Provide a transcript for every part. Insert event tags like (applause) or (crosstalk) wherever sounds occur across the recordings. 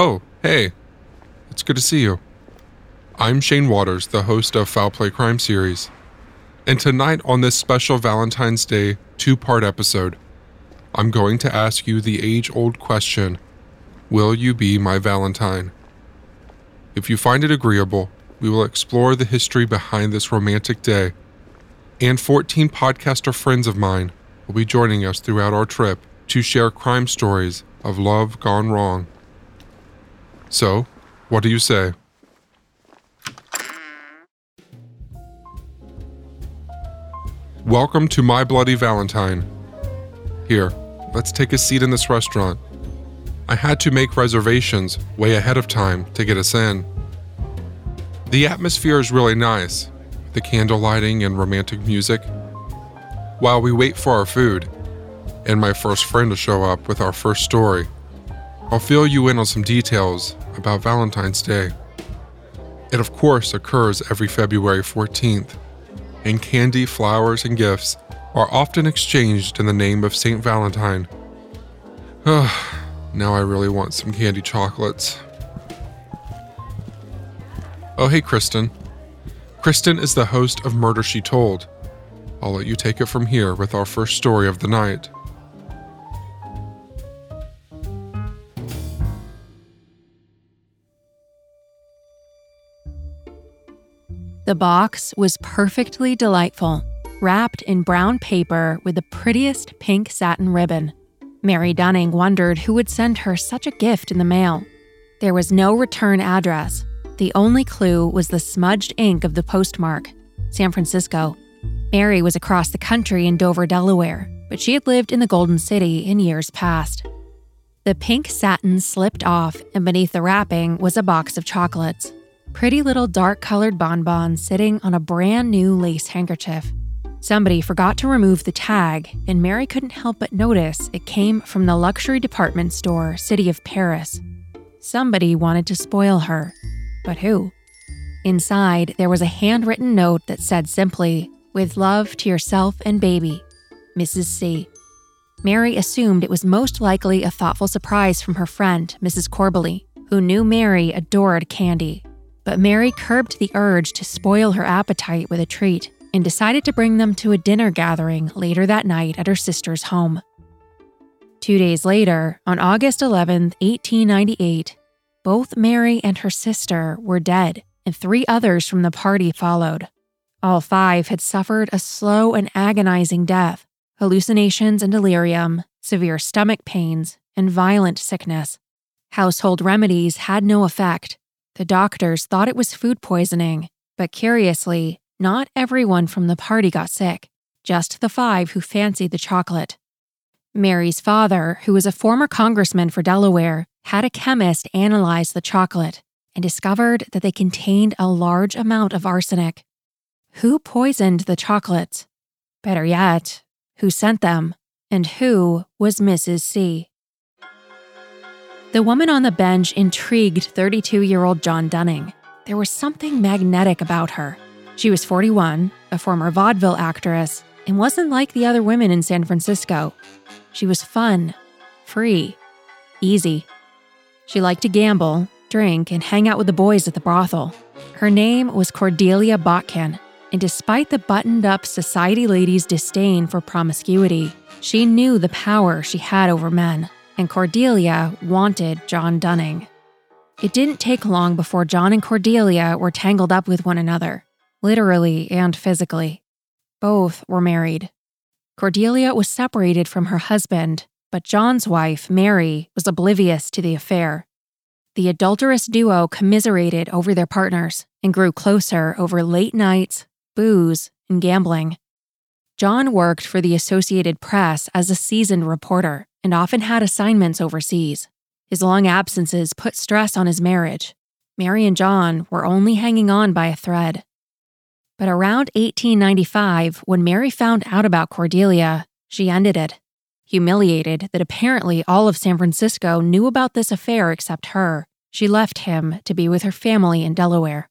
Oh, hey. It's good to see you. I'm Shane Waters, the host of Foul Play Crime Series. And tonight, on this special Valentine's Day two part episode, I'm going to ask you the age old question Will you be my Valentine? If you find it agreeable, we will explore the history behind this romantic day. And 14 podcaster friends of mine will be joining us throughout our trip to share crime stories of love gone wrong. So, what do you say? Welcome to My Bloody Valentine. Here, let's take a seat in this restaurant. I had to make reservations way ahead of time to get us in. The atmosphere is really nice, the candle lighting and romantic music. While we wait for our food, and my first friend to show up with our first story, I'll fill you in on some details about Valentine's Day. It, of course, occurs every February 14th, and candy, flowers, and gifts are often exchanged in the name of St. Valentine. now I really want some candy chocolates. Oh, hey, Kristen. Kristen is the host of Murder She Told. I'll let you take it from here with our first story of the night. The box was perfectly delightful, wrapped in brown paper with the prettiest pink satin ribbon. Mary Dunning wondered who would send her such a gift in the mail. There was no return address. The only clue was the smudged ink of the postmark San Francisco. Mary was across the country in Dover, Delaware, but she had lived in the Golden City in years past. The pink satin slipped off, and beneath the wrapping was a box of chocolates pretty little dark colored bonbons sitting on a brand new lace handkerchief. Somebody forgot to remove the tag, and Mary couldn't help but notice it came from the luxury department store City of Paris. Somebody wanted to spoil her. But who? Inside, there was a handwritten note that said simply, With love to yourself and baby, Mrs. C. Mary assumed it was most likely a thoughtful surprise from her friend, Mrs. Corbally, who knew Mary adored candy but Mary curbed the urge to spoil her appetite with a treat and decided to bring them to a dinner gathering later that night at her sister's home. Two days later, on August 11, 1898, both Mary and her sister were dead, and three others from the party followed. All five had suffered a slow and agonizing death, hallucinations and delirium, severe stomach pains, and violent sickness. Household remedies had no effect, the doctors thought it was food poisoning, but curiously, not everyone from the party got sick, just the five who fancied the chocolate. Mary's father, who was a former congressman for Delaware, had a chemist analyze the chocolate and discovered that they contained a large amount of arsenic. Who poisoned the chocolates? Better yet, who sent them? And who was Mrs. C? The woman on the bench intrigued 32 year old John Dunning. There was something magnetic about her. She was 41, a former vaudeville actress, and wasn't like the other women in San Francisco. She was fun, free, easy. She liked to gamble, drink, and hang out with the boys at the brothel. Her name was Cordelia Botkin, and despite the buttoned up society lady's disdain for promiscuity, she knew the power she had over men, and Cordelia wanted John Dunning. It didn't take long before John and Cordelia were tangled up with one another, literally and physically. Both were married. Cordelia was separated from her husband, but John's wife, Mary, was oblivious to the affair. The adulterous duo commiserated over their partners and grew closer over late nights, booze, and gambling. John worked for the Associated Press as a seasoned reporter and often had assignments overseas. His long absences put stress on his marriage. Mary and John were only hanging on by a thread. But around 1895, when Mary found out about Cordelia, she ended it. Humiliated that apparently all of San Francisco knew about this affair except her, she left him to be with her family in Delaware.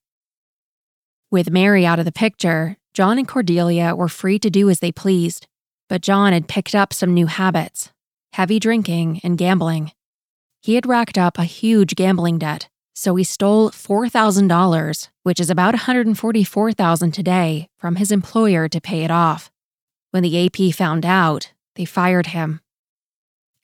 With Mary out of the picture, John and Cordelia were free to do as they pleased, but John had picked up some new habits heavy drinking and gambling. He had racked up a huge gambling debt, so he stole $4,000, which is about $144,000 today, from his employer to pay it off. When the AP found out, they fired him.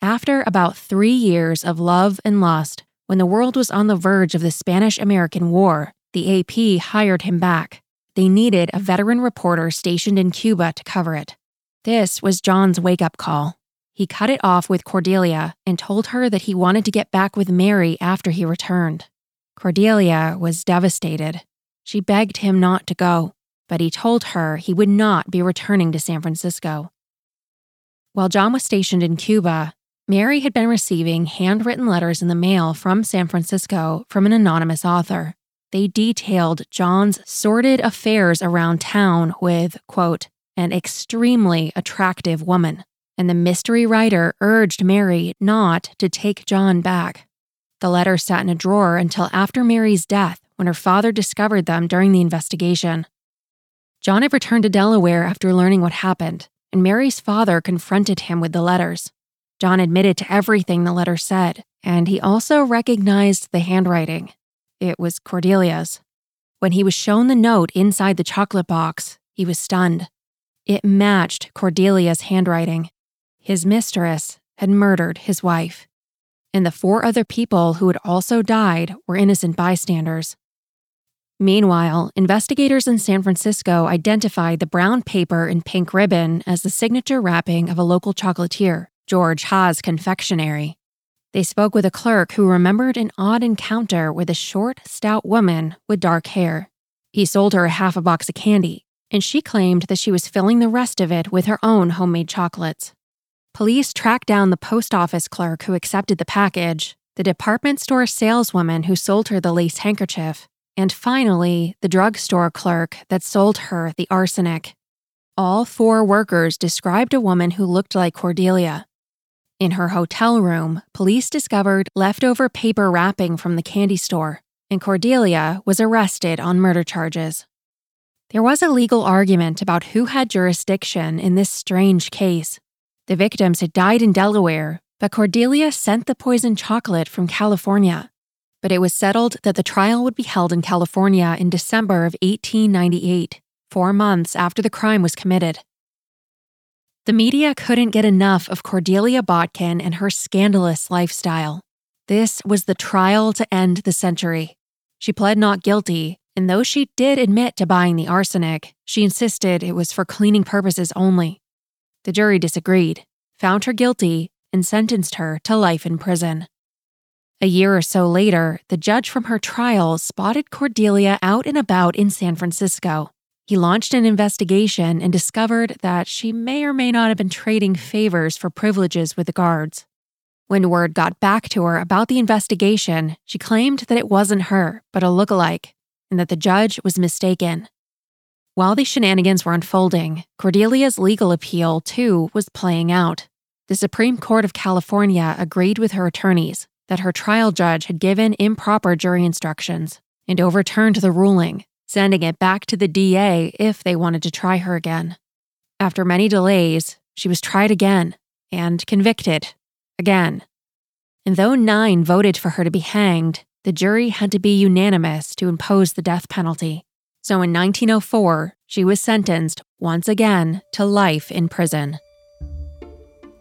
After about three years of love and lust, when the world was on the verge of the Spanish American War, the AP hired him back. They needed a veteran reporter stationed in Cuba to cover it. This was John's wake up call. He cut it off with Cordelia and told her that he wanted to get back with Mary after he returned. Cordelia was devastated. She begged him not to go, but he told her he would not be returning to San Francisco. While John was stationed in Cuba, Mary had been receiving handwritten letters in the mail from San Francisco from an anonymous author. They detailed John's sordid affairs around town with, quote, an extremely attractive woman and the mystery writer urged Mary not to take John back. The letters sat in a drawer until after Mary's death when her father discovered them during the investigation. John had returned to Delaware after learning what happened, and Mary's father confronted him with the letters. John admitted to everything the letter said, and he also recognized the handwriting. It was Cordelia's. When he was shown the note inside the chocolate box, he was stunned. It matched Cordelia's handwriting. His mistress had murdered his wife, and the four other people who had also died were innocent bystanders. Meanwhile, investigators in San Francisco identified the brown paper and pink ribbon as the signature wrapping of a local chocolatier, George Haas Confectionery. They spoke with a clerk who remembered an odd encounter with a short, stout woman with dark hair. He sold her half a box of candy, and she claimed that she was filling the rest of it with her own homemade chocolates. Police tracked down the post office clerk who accepted the package, the department store saleswoman who sold her the lace handkerchief, and finally, the drugstore clerk that sold her the arsenic. All four workers described a woman who looked like Cordelia. In her hotel room, police discovered leftover paper wrapping from the candy store, and Cordelia was arrested on murder charges. There was a legal argument about who had jurisdiction in this strange case, the victims had died in Delaware, but Cordelia sent the poisoned chocolate from California. But it was settled that the trial would be held in California in December of 1898, four months after the crime was committed. The media couldn't get enough of Cordelia Botkin and her scandalous lifestyle. This was the trial to end the century. She pled not guilty, and though she did admit to buying the arsenic, she insisted it was for cleaning purposes only. The jury disagreed, found her guilty, and sentenced her to life in prison. A year or so later, the judge from her trial spotted Cordelia out and about in San Francisco. He launched an investigation and discovered that she may or may not have been trading favors for privileges with the guards. When word got back to her about the investigation, she claimed that it wasn't her, but a look-alike, and that the judge was mistaken. While these shenanigans were unfolding, Cordelia's legal appeal, too, was playing out. The Supreme Court of California agreed with her attorneys that her trial judge had given improper jury instructions and overturned the ruling, sending it back to the DA if they wanted to try her again. After many delays, she was tried again and convicted again. And though nine voted for her to be hanged, the jury had to be unanimous to impose the death penalty. So in 1904, she was sentenced once again to life in prison.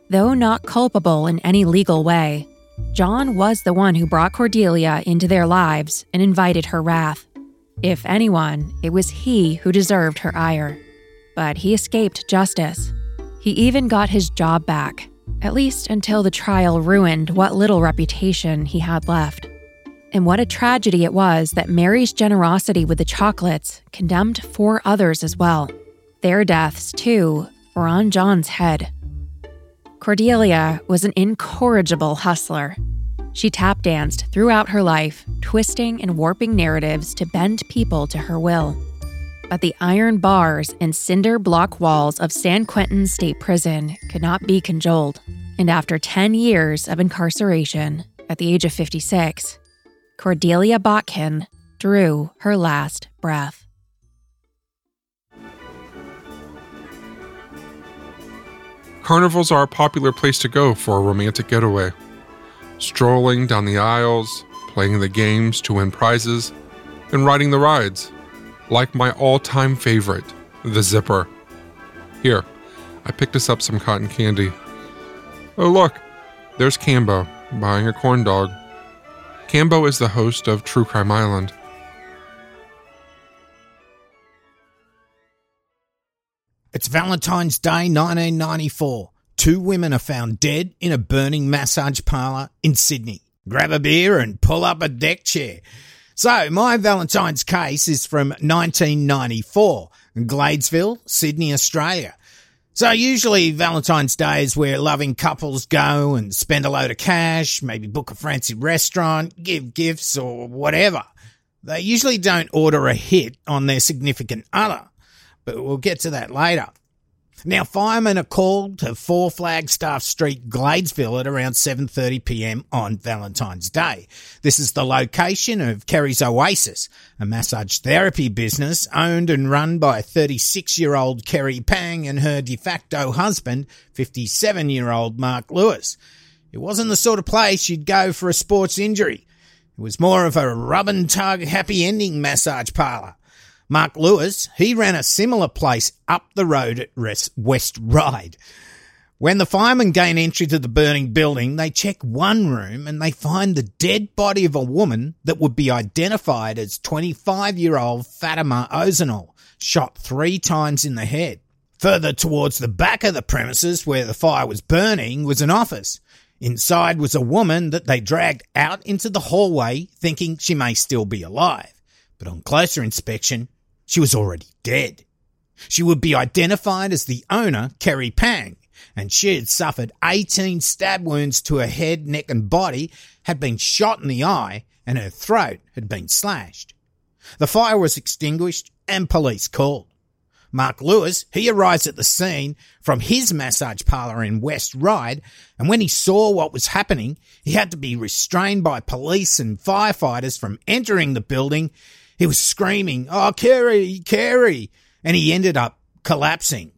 Though not culpable in any legal way, John was the one who brought Cordelia into their lives and invited her wrath. If anyone, it was he who deserved her ire. But he escaped justice. He even got his job back, at least until the trial ruined what little reputation he had left. And what a tragedy it was that Mary's generosity with the chocolates condemned four others as well. Their deaths, too, were on John's head. Cordelia was an incorrigible hustler. She tap danced throughout her life, twisting and warping narratives to bend people to her will. But the iron bars and cinder block walls of San Quentin State Prison could not be cajoled. And after 10 years of incarceration, at the age of 56, Cordelia Botkin drew her last breath. Carnivals are a popular place to go for a romantic getaway. Strolling down the aisles, playing the games to win prizes, and riding the rides, like my all time favorite, the Zipper. Here, I picked us up some cotton candy. Oh, look, there's Cambo buying a corn dog. Cambo is the host of True Crime Island. It's Valentine's Day 1994. Two women are found dead in a burning massage parlour in Sydney. Grab a beer and pull up a deck chair. So, my Valentine's case is from 1994, Gladesville, Sydney, Australia. So, usually Valentine's Day is where loving couples go and spend a load of cash, maybe book a fancy restaurant, give gifts, or whatever. They usually don't order a hit on their significant other but we'll get to that later. Now, firemen are called to 4 Flagstaff Street, Gladesville at around 7.30 p.m. on Valentine's Day. This is the location of Kerry's Oasis, a massage therapy business owned and run by 36-year-old Kerry Pang and her de facto husband, 57-year-old Mark Lewis. It wasn't the sort of place you'd go for a sports injury. It was more of a rub and tug happy ending massage parlour. Mark Lewis, he ran a similar place up the road at West Ryde. When the firemen gain entry to the burning building, they check one room and they find the dead body of a woman that would be identified as 25 year old Fatima Ozanal, shot three times in the head. Further towards the back of the premises where the fire was burning was an office. Inside was a woman that they dragged out into the hallway thinking she may still be alive. But on closer inspection, she was already dead. She would be identified as the owner, Kerry Pang, and she had suffered 18 stab wounds to her head, neck, and body, had been shot in the eye, and her throat had been slashed. The fire was extinguished and police called. Mark Lewis, he arrives at the scene from his massage parlour in West Ryde, and when he saw what was happening, he had to be restrained by police and firefighters from entering the building he was screaming, Oh, Kerry, Kerry. And he ended up collapsing.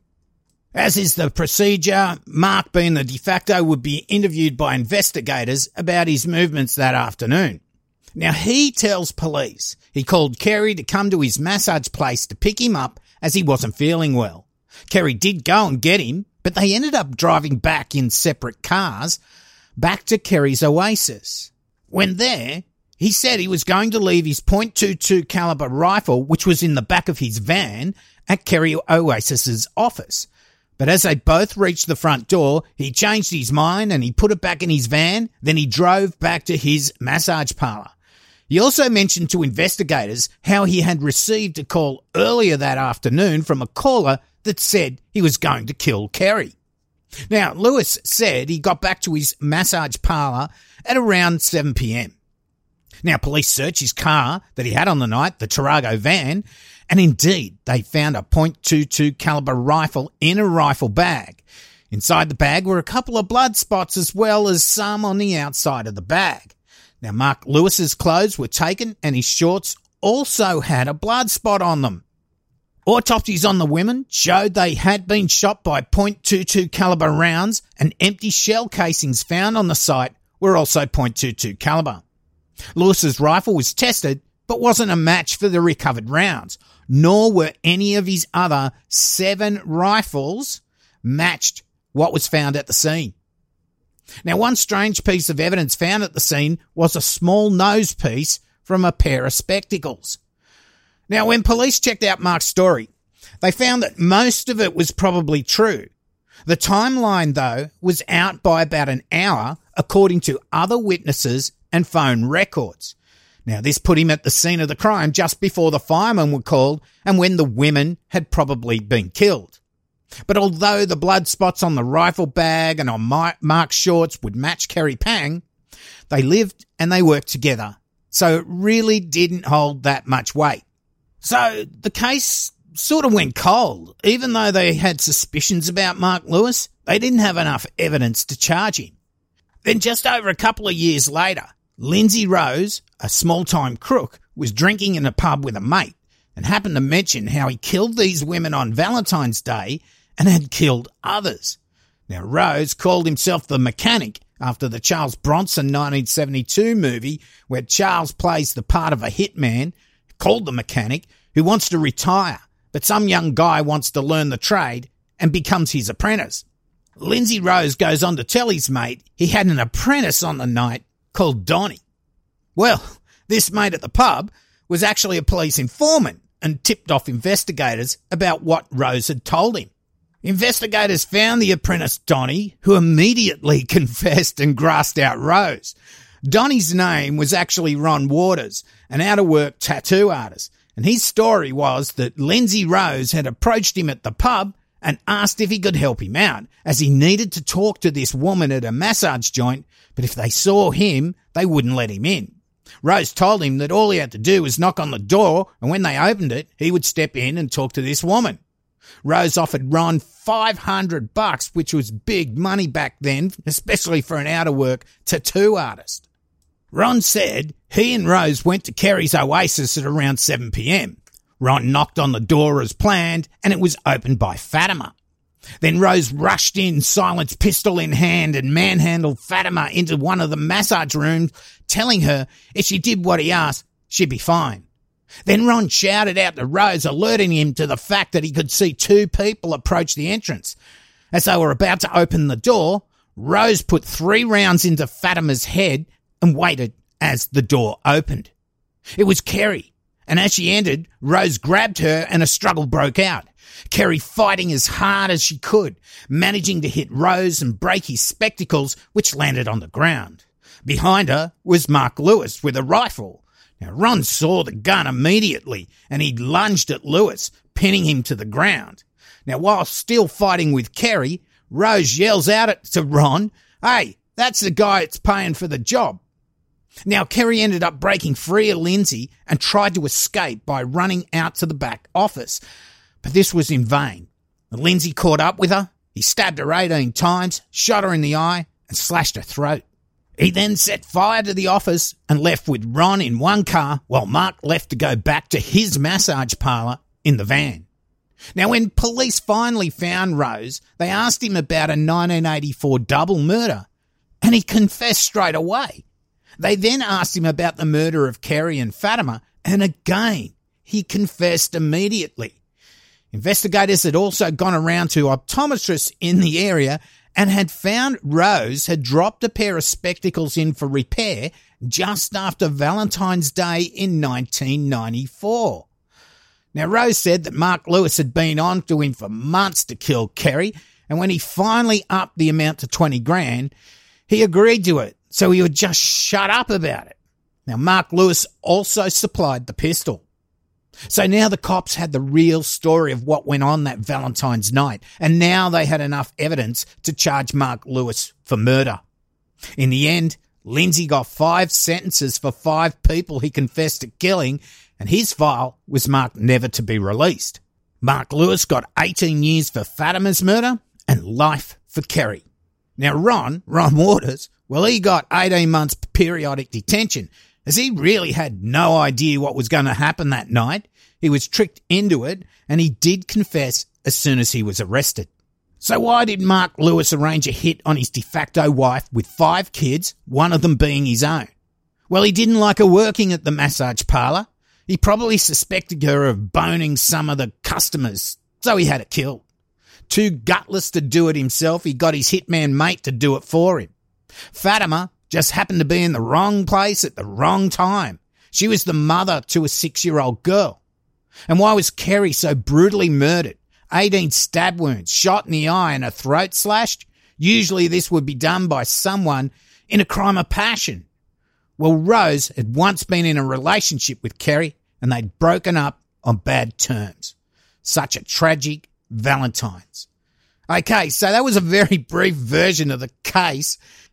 As is the procedure, Mark, being the de facto, would be interviewed by investigators about his movements that afternoon. Now, he tells police he called Kerry to come to his massage place to pick him up as he wasn't feeling well. Kerry did go and get him, but they ended up driving back in separate cars back to Kerry's Oasis. When there, he said he was going to leave his .22 caliber rifle, which was in the back of his van, at Kerry Oasis's office. But as they both reached the front door, he changed his mind and he put it back in his van. Then he drove back to his massage parlor. He also mentioned to investigators how he had received a call earlier that afternoon from a caller that said he was going to kill Kerry. Now, Lewis said he got back to his massage parlor at around 7 p.m. Now, police searched his car that he had on the night, the Tarago van, and indeed they found a .22 caliber rifle in a rifle bag. Inside the bag were a couple of blood spots as well as some on the outside of the bag. Now, Mark Lewis's clothes were taken and his shorts also had a blood spot on them. Autopsies on the women showed they had been shot by .22 caliber rounds and empty shell casings found on the site were also .22 caliber. Lewis's rifle was tested, but wasn't a match for the recovered rounds. nor were any of his other seven rifles matched what was found at the scene. Now, one strange piece of evidence found at the scene was a small nose piece from a pair of spectacles. Now, when police checked out Mark's story, they found that most of it was probably true. The timeline, though, was out by about an hour, according to other witnesses and phone records. Now, this put him at the scene of the crime just before the firemen were called and when the women had probably been killed. But although the blood spots on the rifle bag and on Mark's shorts would match Kerry Pang, they lived and they worked together. So it really didn't hold that much weight. So the case sort of went cold. Even though they had suspicions about Mark Lewis, they didn't have enough evidence to charge him. Then just over a couple of years later, Lindsay Rose, a small time crook, was drinking in a pub with a mate and happened to mention how he killed these women on Valentine's Day and had killed others. Now, Rose called himself the mechanic after the Charles Bronson 1972 movie where Charles plays the part of a hitman called the mechanic who wants to retire, but some young guy wants to learn the trade and becomes his apprentice. Lindsay Rose goes on to tell his mate he had an apprentice on the night called Donnie. Well, this mate at the pub was actually a police informant and tipped off investigators about what Rose had told him. Investigators found the apprentice Donnie, who immediately (laughs) confessed and grassed out Rose. Donnie's name was actually Ron Waters, an out of work tattoo artist, and his story was that Lindsay Rose had approached him at the pub and asked if he could help him out, as he needed to talk to this woman at a massage joint, but if they saw him, they wouldn't let him in. Rose told him that all he had to do was knock on the door, and when they opened it, he would step in and talk to this woman. Rose offered Ron 500 bucks, which was big money back then, especially for an out of work tattoo artist. Ron said he and Rose went to Kerry's Oasis at around 7 p.m. Ron knocked on the door as planned, and it was opened by Fatima. Then Rose rushed in, silenced pistol in hand, and manhandled Fatima into one of the massage rooms, telling her if she did what he asked, she'd be fine. Then Ron shouted out to Rose, alerting him to the fact that he could see two people approach the entrance. As they were about to open the door, Rose put three rounds into Fatima's head and waited as the door opened. It was Kerry, and as she entered, Rose grabbed her and a struggle broke out. Kerry fighting as hard as she could, managing to hit Rose and break his spectacles, which landed on the ground. Behind her was Mark Lewis with a rifle. Now, Ron saw the gun immediately and he lunged at Lewis, pinning him to the ground. Now, while still fighting with Kerry, Rose yells out to Ron, Hey, that's the guy that's paying for the job. Now, Kerry ended up breaking free of Lindsay and tried to escape by running out to the back office. But this was in vain. Lindsay caught up with her. He stabbed her 18 times, shot her in the eye, and slashed her throat. He then set fire to the office and left with Ron in one car while Mark left to go back to his massage parlour in the van. Now, when police finally found Rose, they asked him about a 1984 double murder, and he confessed straight away. They then asked him about the murder of Kerry and Fatima, and again, he confessed immediately. Investigators had also gone around to optometrists in the area and had found Rose had dropped a pair of spectacles in for repair just after Valentine's Day in 1994. Now, Rose said that Mark Lewis had been on to him for months to kill Kerry, and when he finally upped the amount to 20 grand, he agreed to it so he would just shut up about it. Now, Mark Lewis also supplied the pistol. So now the cops had the real story of what went on that Valentine's night, and now they had enough evidence to charge Mark Lewis for murder. In the end, Lindsay got five sentences for five people he confessed to killing, and his file was marked never to be released. Mark Lewis got 18 years for Fatima's murder and life for Kerry. Now, Ron, Ron Waters, well, he got 18 months periodic detention as he really had no idea what was going to happen that night. He was tricked into it and he did confess as soon as he was arrested. So why did Mark Lewis arrange a hit on his de facto wife with five kids, one of them being his own? Well, he didn't like her working at the massage parlour. He probably suspected her of boning some of the customers, so he had it killed. Too gutless to do it himself, he got his hitman mate to do it for him. Fatima just happened to be in the wrong place at the wrong time. She was the mother to a six year old girl. And why was Kerry so brutally murdered? 18 stab wounds, shot in the eye, and a throat slashed? Usually this would be done by someone in a crime of passion. Well, Rose had once been in a relationship with Kerry and they'd broken up on bad terms. Such a tragic Valentine's. Okay, so that was a very (laughs) brief version of the case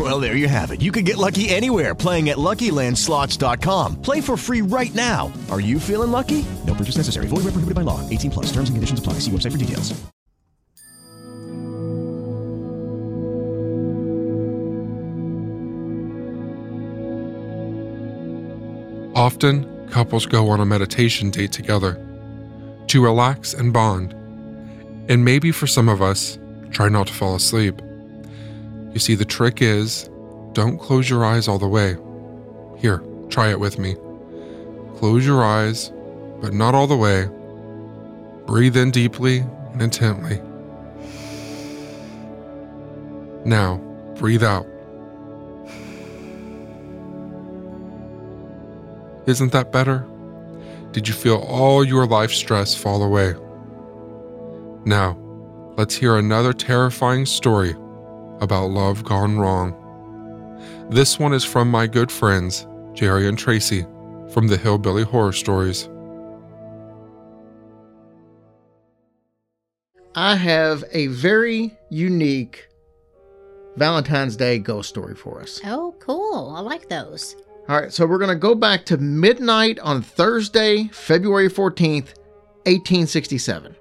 Well, there you have it. You can get lucky anywhere playing at LuckyLandSlots.com. Play for free right now. Are you feeling lucky? No purchase necessary. Void where prohibited by law. 18 plus. Terms and conditions apply. See website for details. Often, couples go on a meditation date together to relax and bond. And maybe for some of us, try not to fall asleep. You see, the trick is don't close your eyes all the way. Here, try it with me. Close your eyes, but not all the way. Breathe in deeply and intently. Now, breathe out. Isn't that better? Did you feel all your life stress fall away? Now, let's hear another terrifying story about love gone wrong. This one is from my good friends, Jerry and Tracy, from the Hillbilly Horror Stories. I have a very unique Valentine's Day ghost story for us. Oh, cool. I like those. All right, so we're going to go back to midnight on Thursday, February 14th, 1867.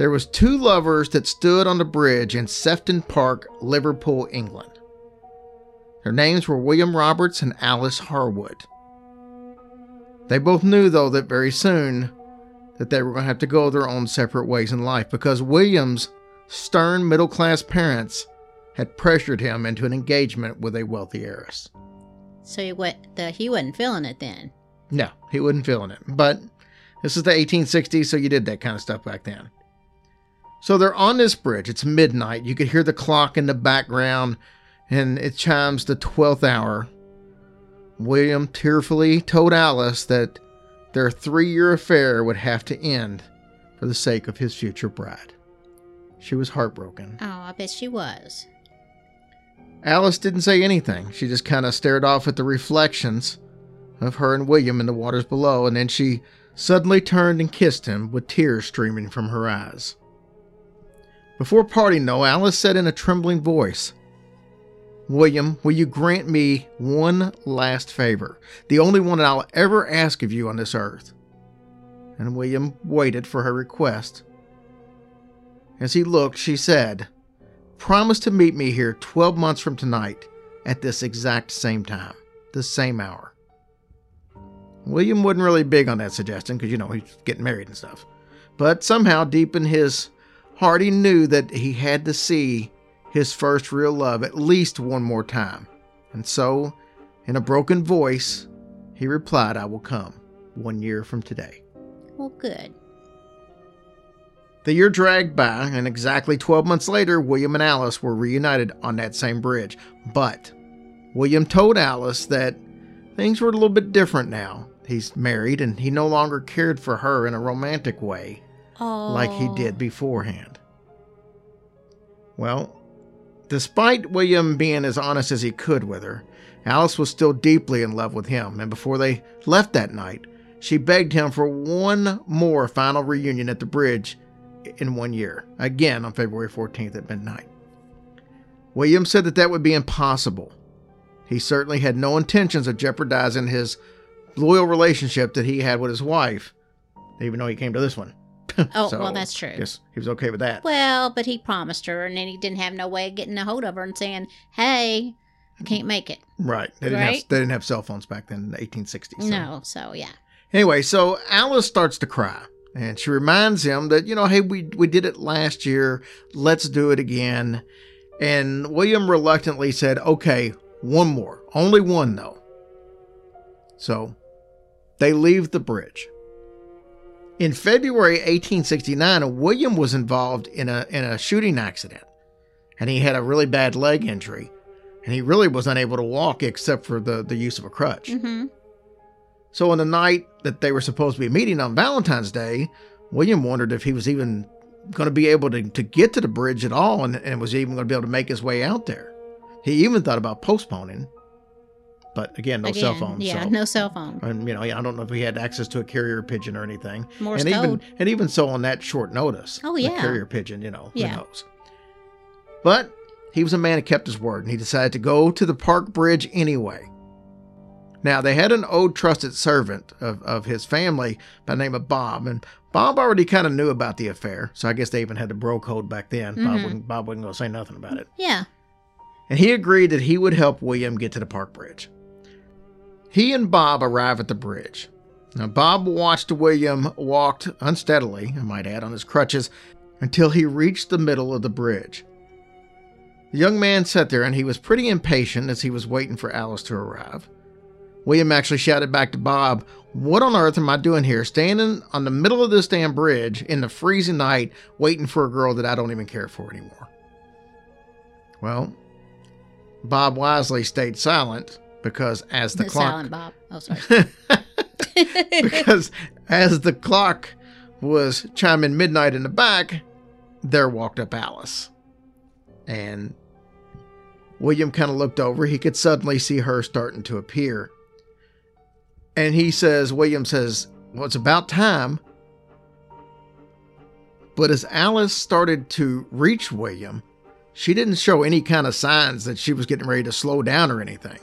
There was two lovers that stood on the bridge in Sefton Park, Liverpool, England. Their names were William Roberts and Alice Harwood. They both knew though that very soon that they were going to have to go their own separate ways in life because William's stern middle-class parents had pressured him into an engagement with a wealthy heiress. So he, what, the, he wasn't feeling it then. No, he wasn't feeling it. But this is the 1860s, so you did that kind of stuff back then. So they're on this bridge. It's midnight. You could hear the clock in the background, and it chimes the 12th hour. William tearfully told Alice that their three year affair would have to end for the sake of his future bride. She was heartbroken. Oh, I bet she was. Alice didn't say anything. She just kind of stared off at the reflections of her and William in the waters below, and then she suddenly turned and kissed him with tears streaming from her eyes. Before parting, though, Alice said in a trembling voice, William, will you grant me one last favor, the only one that I'll ever ask of you on this earth? And William waited for her request. As he looked, she said, Promise to meet me here 12 months from tonight at this exact same time, the same hour. William wasn't really big on that suggestion because, you know, he's getting married and stuff. But somehow, deep in his he knew that he had to see his first real love at least one more time. And so, in a broken voice, he replied, I will come one year from today. Well, good. The year dragged by, and exactly 12 months later, William and Alice were reunited on that same bridge. But William told Alice that things were a little bit different now. He's married and he no longer cared for her in a romantic way Oh. like he did oh. beforehand. Well, despite William being as honest as he could with her, Alice was still deeply in love with him, and before they left that night, she begged him for one more final reunion at the bridge in one year, again on February 14th at midnight. William said that that would be impossible. He certainly had no intentions of jeopardizing his loyal relationship that he had with his wife, even though he came to this one. (laughs) Oh, So, well, that's true. Yes, he was okay with that. Well, but he promised her, and then he didn't have no way of getting a hold of her and saying, "Hey, I can't make it." Right. They didn't have they didn't have cell phones back then in the 1860s. so- No, so yeah. Anyway, so Alice starts to cry and she reminds him that, you know, hey, we we did it last year. Let's do it again. And William reluctantly said, "Okay, one more. Only one though." So, they leave the bridge. In February 1869, William was involved in a in a shooting accident, and he had a really bad leg injury, and he really was unable to walk except for the the use of a crutch. Mm-hmm. So on the night that they were supposed to be meeting on Valentine's Day, William wondered if he was even going to be able to, to get to the bridge at all and, and was even going to be able to make his way out there. He even thought about postponing. But again, no cell Again, phone. Yeah, so. no cell phone. And you know, I don't know if he had access to a carrier pigeon or anything. Morse and even and even so on that short notice. Oh, the yeah. carrier pigeon, you know, Yeah. who knows. But he was a man who kept his word and he decided to go to the park bridge anyway. Now they had an old trusted servant of, of his family by the name of Bob, and Bob already kind of knew about the affair, so I guess they even had the bro code back then. Bob Mhm. wasn't Bob wasn't gonna say nothing about it. Yeah. And he agreed that he would help William get to the park bridge. He and Bob arrive at the bridge. Now, Bob watched William walked unsteadily, I might add, on his crutches until he reached the middle of the bridge. The young man sat there and he was pretty impatient as he was waiting for Alice to arrive. William actually shouted back to Bob, What on earth am I doing here, standing on the middle of this damn bridge in the freezing night, waiting for a girl that I don't even care for anymore? Well, Bob wisely stayed silent because as the The clock silent Bob. Oh, sorry. (laughs) because as the clock was chiming midnight in the back, there walked up Alice. And William kind of looked over. He could suddenly see her starting to appear. And he says, William says, Well, it's about time. But as Alice started to reach William, she didn't show any kind of signs that she was getting ready to slow down or anything.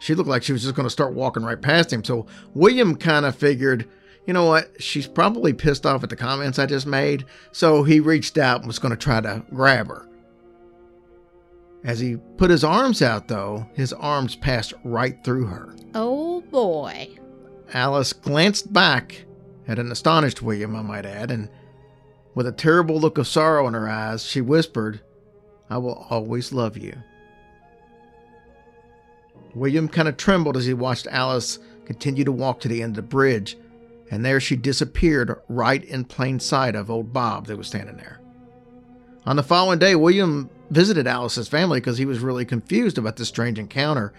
She looked like she was just going to start walking right past him. So William kind of figured, you know what? She's probably pissed off at the comments I just made. So he reached out and was going to try to grab her. As he put his arms out, though, his arms passed right through her. oh boy. Alice glanced back at an astonished William, I might add, and with a terrible look of sorrow in her eyes, she whispered, I will always love you. William kind of trembled as he watched Alice continue to walk to the end of the bridge, and there she disappeared right in plain sight of old Bob that was standing there. On the following day, William visited Alice's family because he was really confused about this strange encounter.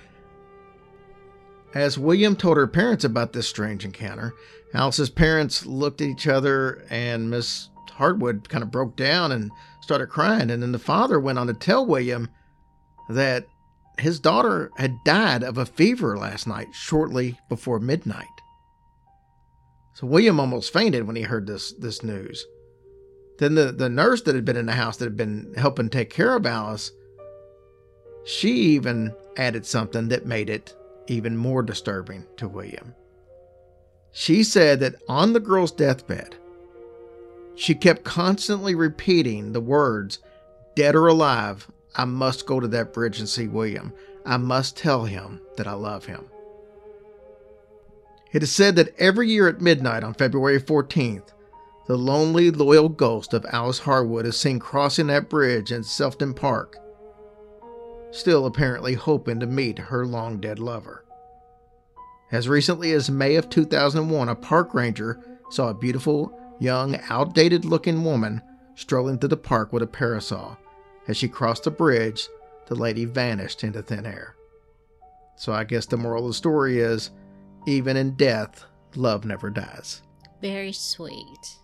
As William told her parents about this strange encounter, Alice's parents looked at each other and Miss Harwood kind of broke down and started crying. And then the father went on to tell William that his daughter had died of a fever last night, shortly before midnight. So William almost fainted when he heard this, this news. Then the, the nurse that had been in the house that had been helping take care of Alice, she even added something that made it even more disturbing to William. She said that on the girl's deathbed, she kept constantly repeating the words, dead or alive, I must go to that bridge and see William. I must tell him that I love him. It is said that every year at midnight on February 14th, the lonely, loyal ghost of Alice Harwood is seen crossing that bridge in Sefton Park, still apparently hoping to meet her long dead lover. As recently as May of 2001, a park ranger saw a beautiful, young, outdated looking woman strolling through the park with a parasol. As she crossed the bridge, the lady vanished into thin air. So I guess the moral of the story is even in death, love never dies. Very sweet.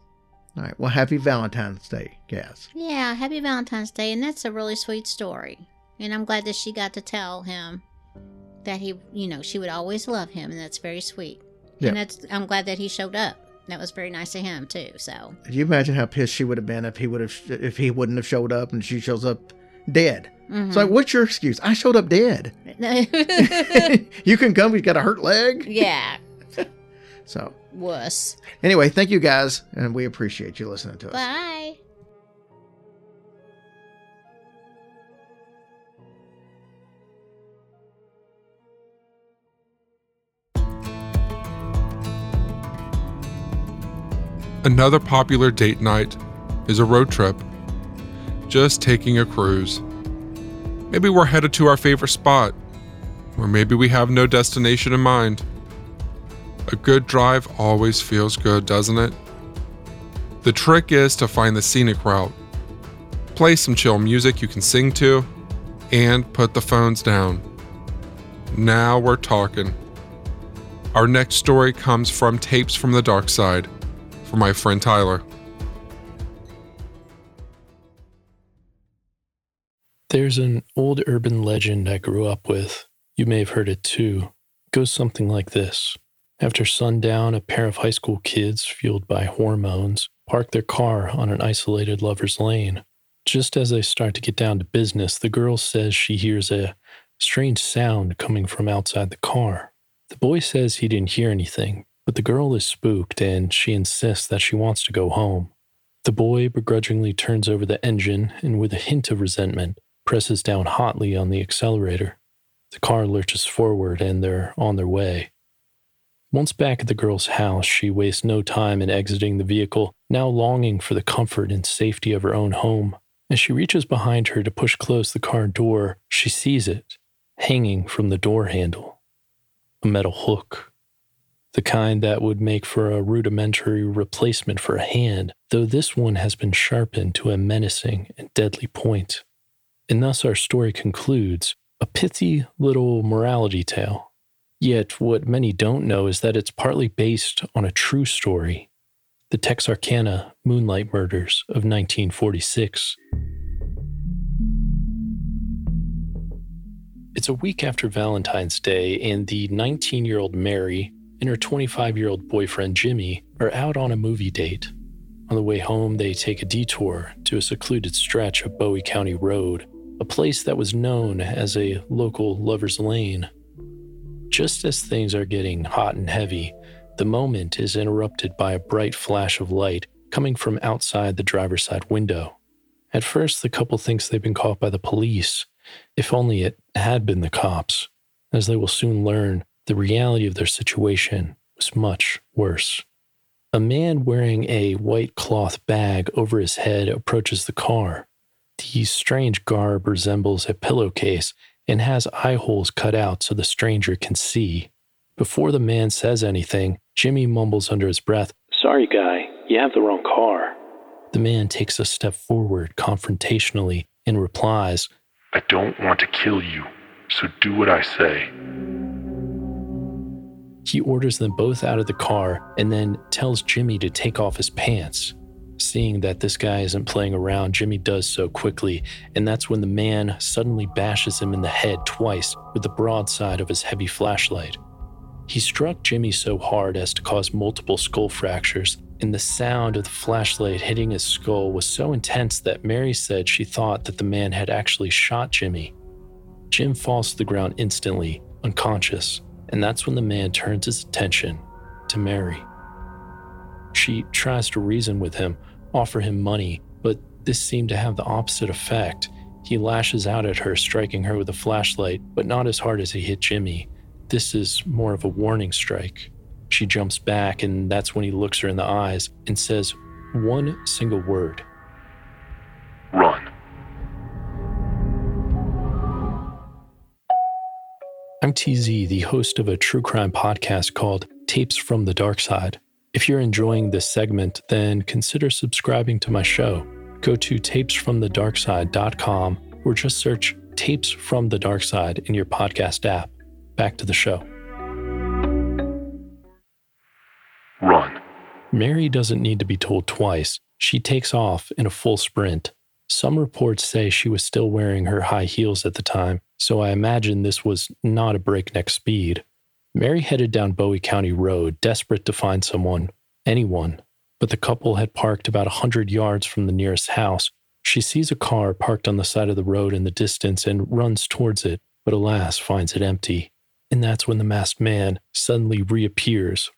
All right. Well, happy Valentine's Day, Gaz. Yeah, happy Valentine's Day, and that's a really sweet story. And I'm glad that she got to tell him that he, you know, she would always love him, and that's very sweet. Yeah. And that's I'm glad that he showed up. That was very nice of him too. So Can you imagine how pissed she would have been if he would have if he wouldn't have showed up and she shows up dead? Mhm. It's like, what's your excuse? I showed up dead. (laughs) (laughs) you can come. You got a hurt leg. yeah, (laughs) So wuss. anyway, thank you guys, and we appreciate you listening to us. Bye. Another popular date night is a road trip. Just taking a cruise. Maybe we're headed to our favorite spot, or maybe we have no destination in mind. A good drive always feels good, doesn't it? The trick is to find the scenic route. Play some chill music you can sing to, and put the phones down. Now we're talking. Our next story comes from Tapes from the Dark Side from my friend Tyler. There's an old urban legend I grew up with. You may have heard it too. It goes something like this. After sundown, a pair of high school kids, fueled by hormones, park their car on an isolated lover's lane. Just as they start to get down to business, the girl says she hears a strange sound coming from outside the car. The boy says he didn't hear anything, but the girl is spooked and she insists that she wants to go home. The boy begrudgingly turns over the engine and, with a hint of resentment, presses down hotly on the accelerator. The car lurches forward and they're on their way. Once back at the girl's house, she wastes no time in exiting the vehicle, now longing for the comfort and safety of her own home. As she reaches behind her to push close the car door, she sees it, hanging from the door handle. A metal hook. The kind that would make for a rudimentary replacement for a hand, though this one has been sharpened to a menacing and deadly point. And thus our story concludes a pithy little morality tale. Yet, what many don't know is that it's partly based on a true story the Texarkana Moonlight Murders of 1946. It's a week after Valentine's Day, and the 19 year old Mary and her 25 year old boyfriend Jimmy are out on a movie date. On the way home, they take a detour to a secluded stretch of Bowie County Road, a place that was known as a local lover's lane. Just as things are getting hot and heavy, the moment is interrupted by a bright flash of light coming from outside the driver's side window. At first, the couple thinks they've been caught by the police, if only it had been the cops. As they will soon learn, the reality of their situation was much worse. A man wearing a white cloth bag over his head approaches the car. The strange garb resembles a pillowcase and has eye holes cut out so the stranger can see. Before the man says anything, Jimmy mumbles under his breath, Sorry, guy, you have the wrong car. The man takes a step forward confrontationally and replies, I don't want to kill you, so do what I say. He orders them both out of the car and then tells Jimmy to take off his pants. Seeing that this guy isn't playing around, Jimmy does so quickly, and that's when the man suddenly bashes him in the head twice with the broadside of his heavy flashlight. He struck Jimmy so hard as to cause multiple skull fractures, and the sound of the flashlight hitting his skull was so intense that Mary said she thought that the man had actually shot Jimmy. Jim falls to the ground instantly, unconscious, and that's when the man turns his attention to Mary. She tries to reason with him, offer him money, but this seemed to have the opposite effect. He lashes out at her, striking her with a flashlight, but not as hard as he hit Jimmy. This is more of a warning strike. She jumps back, and that's when he looks her in the eyes and says one single word Run. I'm TZ, the host of a true crime podcast called Tapes from the Dark Side. If you're enjoying this segment, then consider subscribing to my show. Go to tapesfromthedarkside.com or just search Tapes from the Dark Side in your podcast app. Back to the show. Run. Mary doesn't need to be told twice. She takes off in a full sprint. Some reports say she was still wearing her high heels at the time, so I imagine this was not a breakneck speed. Mary headed down Bowie County Road, desperate to find someone, anyone. But the couple had parked about a hundred yards from the nearest house. She sees a car parked on the side of the road in the distance and runs towards it, but alas, finds it empty. And that's when the masked man suddenly reappears.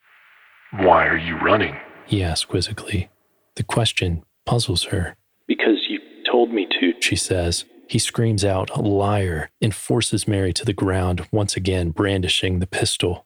Why are you running? He asks quizzically. The question puzzles her. Told me to. She says. He screams out, liar, and forces Mary to the ground, once again brandishing the pistol.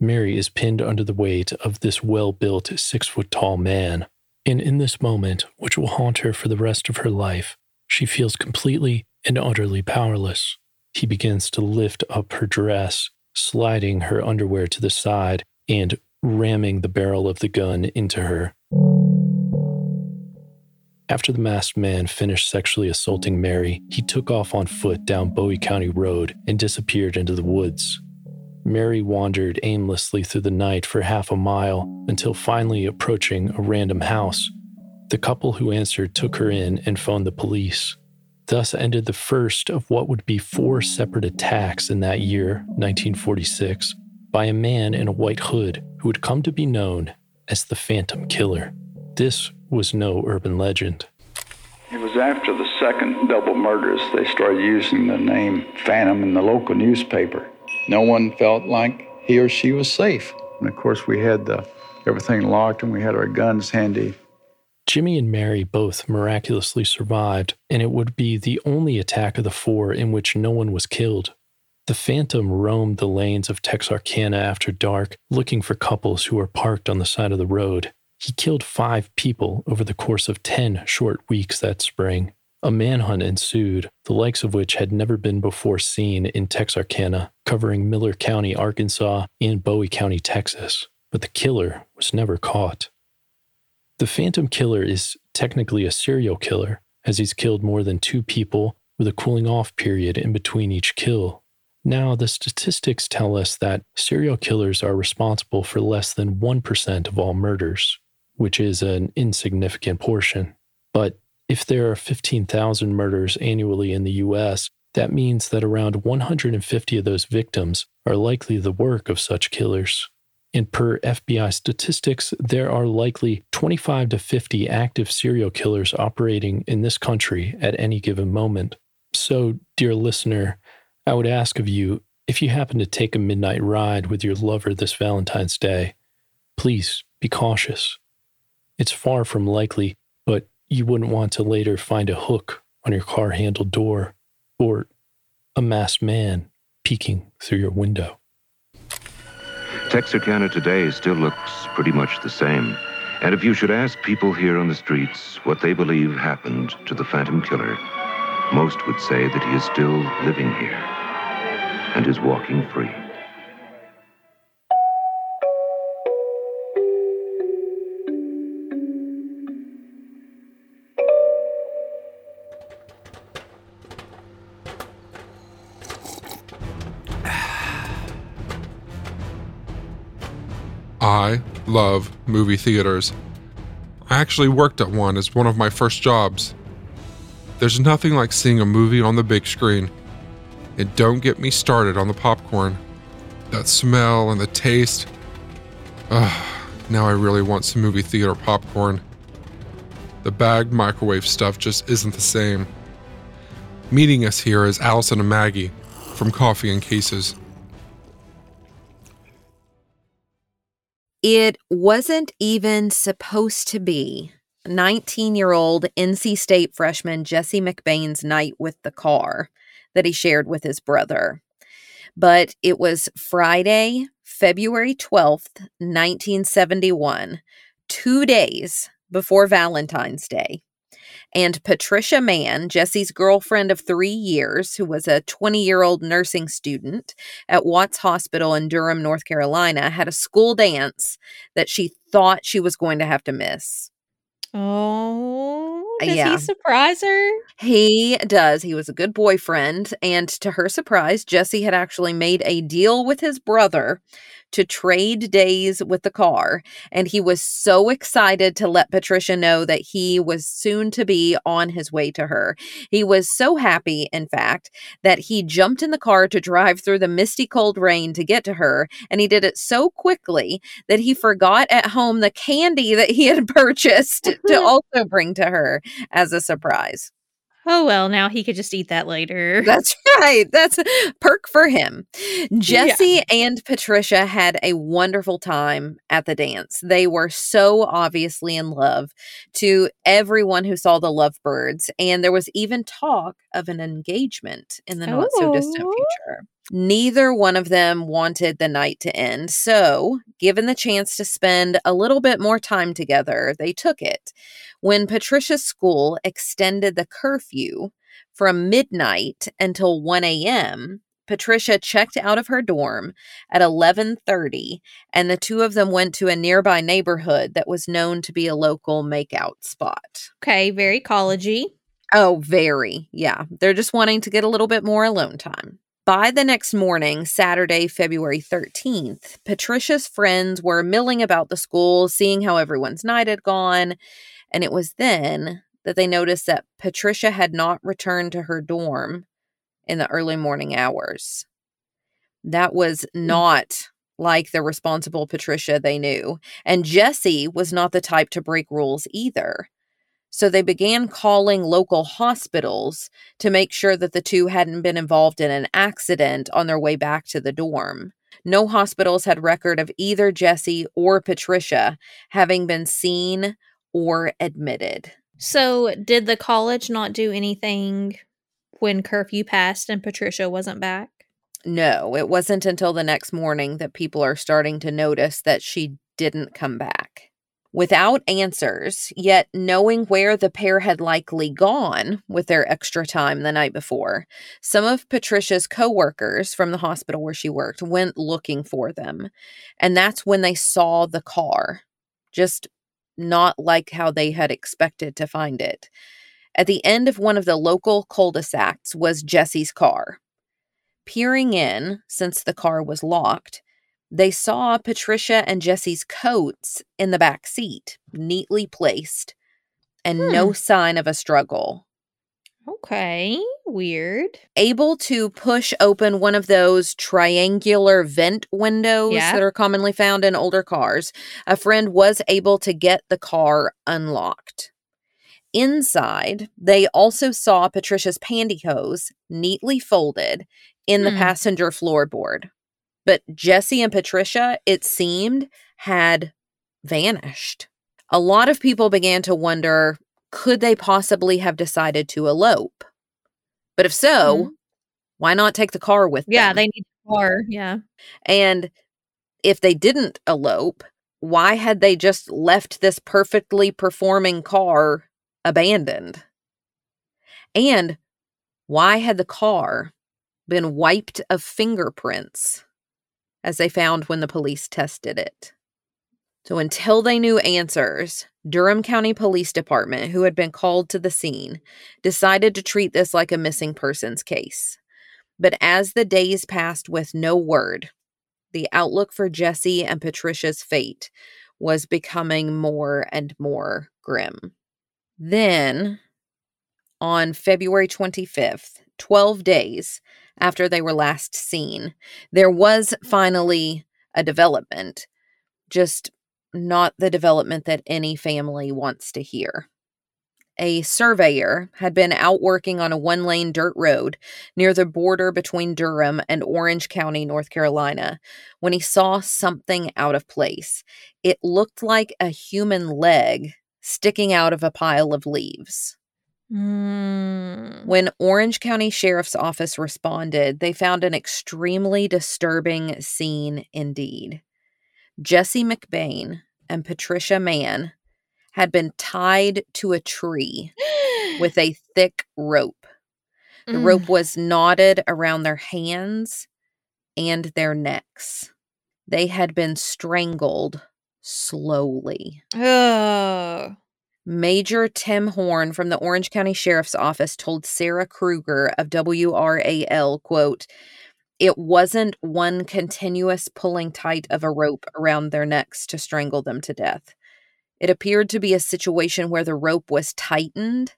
Mary is pinned under the weight of this well built, six foot tall man. And in this moment, which will haunt her for the rest of her life, she feels completely and utterly powerless. He begins to lift up her dress, sliding her underwear to the side and ramming the barrel of the gun into her. After the masked man finished sexually assaulting Mary, he took off on foot down Bowie County Road and disappeared into the woods. Mary wandered aimlessly through the night for half a mile until finally approaching a random house. The couple who answered took her in and phoned the police. Thus ended the first of what would be four separate attacks in that year, 1946, by a man in a white hood who would come to be known as the Phantom Killer. This was no urban legend. It was after the second double murders they started using the name Phantom in the local newspaper. No one felt like he or she was safe. And of course, we had the, everything locked and we had our guns handy. Jimmy and Mary both miraculously survived, and it would be the only attack of the four in which no one was killed. The Phantom roamed the lanes of Texarkana after dark, looking for couples who were parked on the side of the road. He killed five people over the course of 10 short weeks that spring. A manhunt ensued, the likes of which had never been before seen in Texarkana, covering Miller County, Arkansas, and Bowie County, Texas. But the killer was never caught. The Phantom Killer is technically a serial killer, as he's killed more than two people with a cooling off period in between each kill. Now, the statistics tell us that serial killers are responsible for less than 1% of all murders which is an insignificant portion. But if there are 15,000 murders annually in the US, that means that around 150 of those victims are likely the work of such killers. And per FBI statistics, there are likely 25 to 50 active serial killers operating in this country at any given moment. So, dear listener, I would ask of you if you happen to take a midnight ride with your lover this Valentine's Day, please be cautious. It's far from likely, but you wouldn't want to later find a hook on your car handle door or a masked man peeking through your window. Texarkana today still looks pretty much the same. And if you should ask people here on the streets what they believe happened to the Phantom Killer, most would say that he is still living here and is walking free. I love movie theaters. I actually worked at one as one of my first jobs. There's nothing like seeing a movie on the big screen. And don't get me started on the popcorn. That smell and the taste. Ugh, now I really want some movie theater popcorn. The bagged microwave stuff just isn't the same. Meeting us here is Allison and Maggie from Coffee and Cases. It wasn't even supposed to be 19 year old NC State freshman Jesse McBane's night with the car that he shared with his brother. But it was Friday, February 12th, 1971, two days before Valentine's Day. And Patricia Mann, Jesse's girlfriend of three years, who was a 20 year old nursing student at Watts Hospital in Durham, North Carolina, had a school dance that she thought she was going to have to miss. Oh, uh, does Yeah. he surprise her? He does. He was a good boyfriend. And to her surprise, Jesse had actually made a deal with his brother to trade days with the car, and he was so excited to let Patricia know that he was soon to be on his way to her. He was so happy, in fact, that he jumped in the car to drive through the misty cold rain to get to her, and he did it so quickly that he forgot at home the candy that he had (laughs) purchased to (laughs) also bring to her as a surprise. Oh well, now he could just eat that later. (laughs) That's right. That's a perk for him. Jesse and Patricia had a wonderful time at the dance. They were so obviously in love to everyone who saw the lovebirds, and there was even talk of an engagement in the not so distant Ooh. future. Neither one of them wanted the night to end. So, given the chance to spend a little bit more time together, they took it. When Patricia's school extended the curfew from midnight until 1 a.m., Patricia checked out of her dorm at 11:30 and the two of them went to a nearby neighborhood that was known to be a local makeout spot. Okay, very collegey. Oh, very. Yeah. They're just wanting to get a little bit more alone time. By the next morning, Saturday, February 13th, Patricia's friends were milling about the school, seeing how everyone's night had gone. And it was then that they noticed that Patricia had not returned to her dorm in the early morning hours. That was hmm. not like the responsible Patricia they knew. And Jesse was not the type to break rules either. So they began calling local hospitals to make sure that the two hadn't been involved in an accident on their way back to the dorm. No hospitals had record of either Jesse or Patricia having been seen or admitted. So, did the college not do anything when curfew passed and Patricia wasn't back? No, it wasn't until the next morning that people are starting to notice that she didn't come back. Without answers, yet knowing where the pair had likely gone with their extra time the night before, some of Patricia's coworkers from the hospital where she worked went looking for them. And that's when they saw the car, just not like how they had expected to find it. At the end of one of the local cul de sacs was Jesse's car. Peering in, since the car was locked, they saw Patricia and Jesse's coats in the back seat, neatly placed, and no hmm. sign of a struggle. Okay, weird. Able to push open one of those triangular vent windows Yeah. that are commonly found in older cars, a friend was able to get the car unlocked. Inside, they also saw Patricia's pantyhose neatly folded in the Hmm. passenger floorboard. But Jesse and Patricia, it seemed, had vanished. A lot of people began to wonder could they possibly have decided to elope? But if so, why not take the car with Mm-hmm. Yeah, they need the car. Yeah. And if they didn't elope, why had they just left this perfectly performing car abandoned? And why had the car been wiped of fingerprints as they found when the police tested it? So until they knew answers, Durham County Police Department, who had been called to the scene, decided to treat this like a missing persons case. But as the days passed with no word, the outlook for Jesse and Patricia's fate was becoming more and more grim. Then, on February 25th, 12 days after they were last seen, there was finally a development, just not the development that any family wants to hear. A surveyor had been out working on a one lane dirt road near the border between Durham and Orange County, North Carolina, when he saw something out of place. It looked like a human leg sticking out of a pile of leaves. Mm. When Orange County Sheriff's Office responded, they found an extremely disturbing scene indeed. Jesse McBane and Patricia Mann had been tied to a tree with a (gasps) thick rope. The Mm. rope was knotted around their hands and their necks. They had been strangled slowly. Ugh. Major Tim Horn from the Orange County Sheriff's Office told Sarah Krueger of WRAL, quote, it wasn't one continuous pulling tight of a rope around their necks to strangle them to death. It appeared to be a situation where the rope was tightened.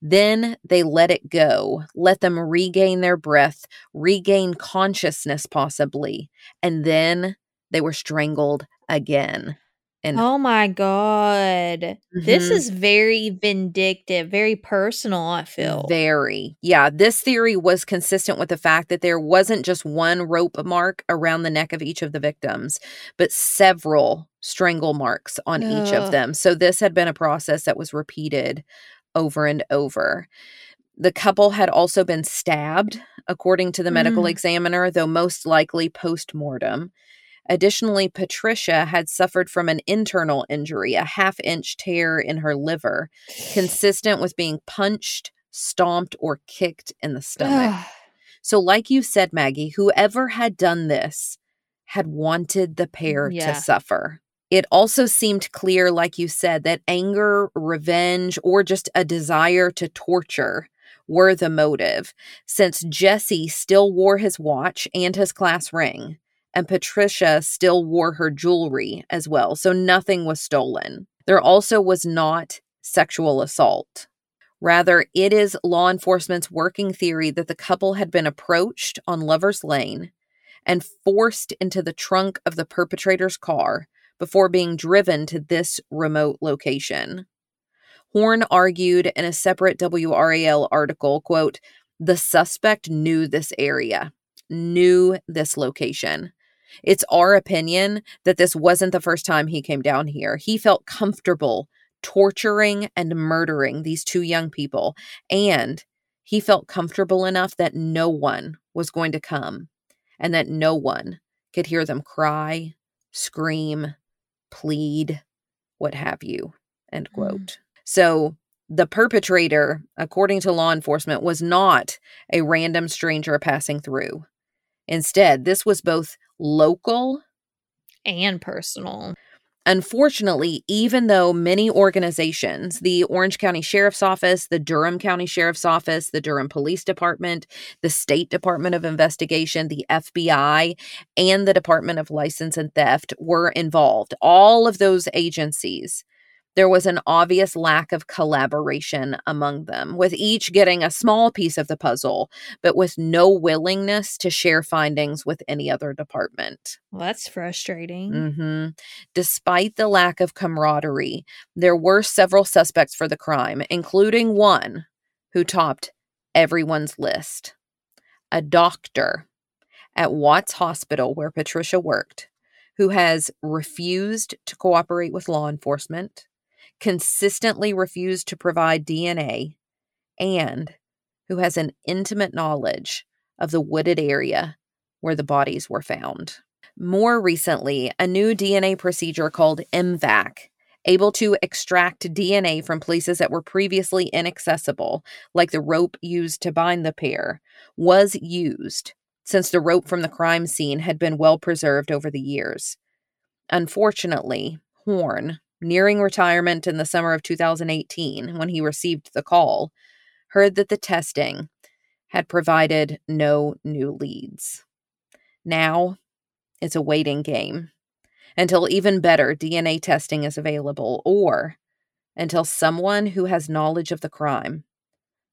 Then they let it go, let them regain their breath, regain consciousness, possibly, and then they were strangled again. And oh my god. This Mhm. is very vindictive, very personal, I feel. Very. Yeah, this theory was consistent with the fact that there wasn't just one rope mark around the neck of each of the victims, but several strangle marks on each of them. So this had been a process that was repeated over and over. The couple had also been stabbed, according to the medical Mm. examiner, though most likely post mortem. Additionally, Patricia had suffered from an internal injury, a half inch tear in her liver, consistent with being punched, stomped, or kicked in the stomach. So, like you said, Maggie, whoever had done this had wanted the mm, pair Yeah. to suffer. It also seemed clear, like you said, that anger, revenge, or just a desire to torture were the motive, since Jesse still wore his watch and his class ring, and Patricia still wore her jewelry as well, so nothing was stolen. There also was not sexual assault. Rather, it is law enforcement's working theory that the couple had been approached on Lover's Lane and forced into the trunk of the perpetrator's car before being driven to this remote location. Horn argued in a separate WRAL article, quote, the suspect knew this area, knew this location. It's our opinion that this wasn't the first time he came down here. He felt comfortable torturing and murdering these two young people, and he felt comfortable enough that no one was going to come and that no one could hear them cry, scream, plead, what have you. End mm. quote. So the perpetrator, according to law enforcement, was not a random stranger passing through. Instead, this was both local and personal. Unfortunately, even though many organizations, the Orange County Sheriff's Office, the Durham County Sheriff's Office, the Durham Police Department, the State Department of Investigation, the FBI, and the Department of License and Theft were involved, all of those agencies, there was an obvious lack of collaboration among them, with each getting a small piece of the puzzle, but with no willingness to share findings with any other department. Well, that's frustrating. hmm Despite the lack of camaraderie, there were several suspects for the crime, including one who topped everyone's list a doctor at Watts Hospital, where Patricia worked, who has refused to cooperate with law enforcement, consistently refused to provide DNA, and who has an intimate knowledge of the wooded area where the bodies were found. More recently, a new DNA procedure called MVAC, able to extract DNA from places that were previously inaccessible, like the rope used to bind the pair, was used since the rope from the crime scene had been well preserved over the years. Unfortunately, Horn, nearing retirement in the summer of 2018 when he received the call, heard that the testing had provided no new leads. Now, it's a waiting game until even better DNA testing is available or until someone who has knowledge of the crime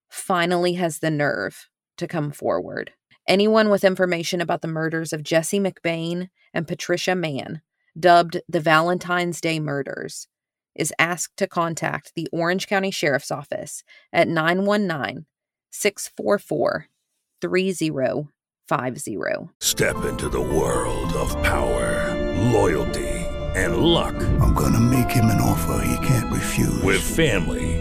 finally has the nerve to come forward. Anyone with information about the murders of Jesse McBane and Patricia Mann, dubbed the Valentine's Day murders, is asked to contact the Orange County Sheriff's Office at 919 644 3050. Step into the world of power, loyalty, and luck. I'm gonna make him an offer he can't refuse. With family,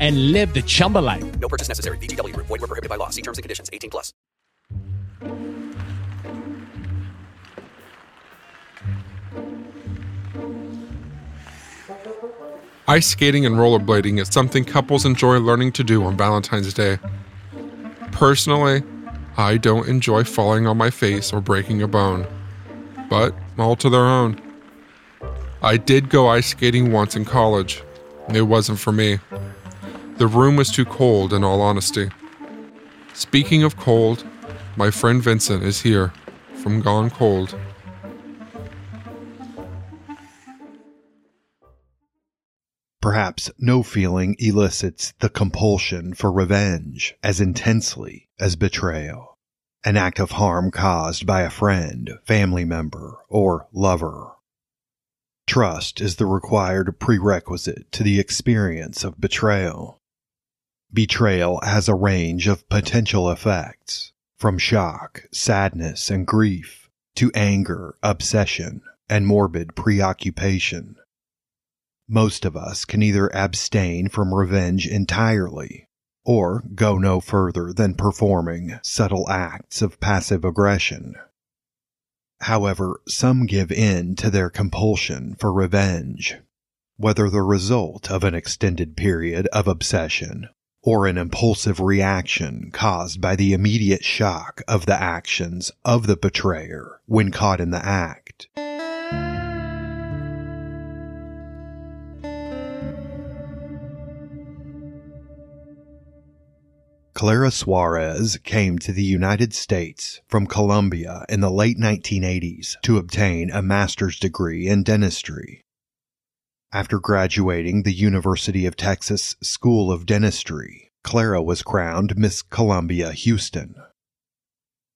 and live the Chumba life. No purchase necessary. VGW. Void were prohibited by law. See terms and conditions. 18 plus. Ice skating and rollerblading is something couples enjoy learning to do on Valentine's Day. Personally, I don't enjoy falling on my face or breaking a bone but all to their own. I did go ice skating once in college. It wasn't for me. The room was too cold, in all honesty. Speaking of cold, my friend Vincent is here from Gone Cold. Perhaps no feeling elicits the compulsion for revenge as intensely as betrayal an act of harm caused by a friend, family member, or lover. Trust is the required prerequisite to the experience of betrayal. Betrayal has a range of potential effects, from shock, sadness, and grief, to anger, obsession, and morbid preoccupation. Most of us can either abstain from revenge entirely or go no further than performing subtle acts of passive aggression. However, some give in to their compulsion for revenge, whether the result of an extended period of obsession or an impulsive reaction caused by the immediate shock of the actions of the betrayer when caught in the act. Clara Suarez came to the United States from Colombia in the late 1980s to obtain a master's degree in dentistry. After graduating the University of Texas School of Dentistry, Clara was crowned Miss Colombia Houston.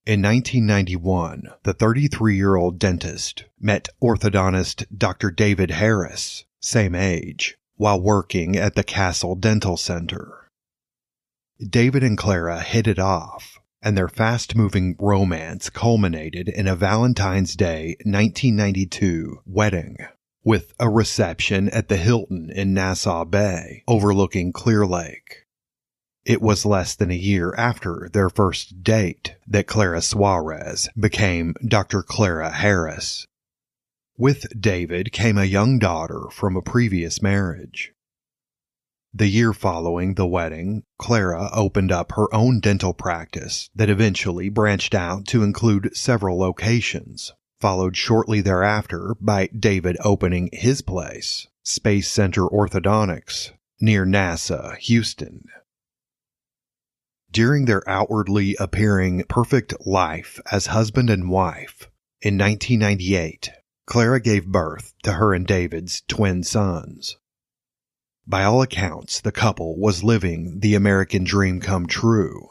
In 1991, the 33 year old dentist met orthodontist Dr. David Harris, same age, while working at the Castle Dental Center. David and Clara hit it off, and their fast moving romance culminated in a Valentine's Day 1992 wedding with a reception at the Hilton in Nassau Bay overlooking Clear Lake. It was less than a year after their first date that Clara Suarez became Dr. Clara Harris. With David came a young daughter from a previous marriage. The year following the wedding, Clara opened up her own dental practice that eventually branched out to include several locations, followed shortly thereafter by David opening his place, Space Center Orthodontics, near NASA, Houston. During their outwardly appearing perfect life as husband and wife, in 1998, Clara gave birth to her and David's twin sons. By all accounts, the couple was living the American dream come true.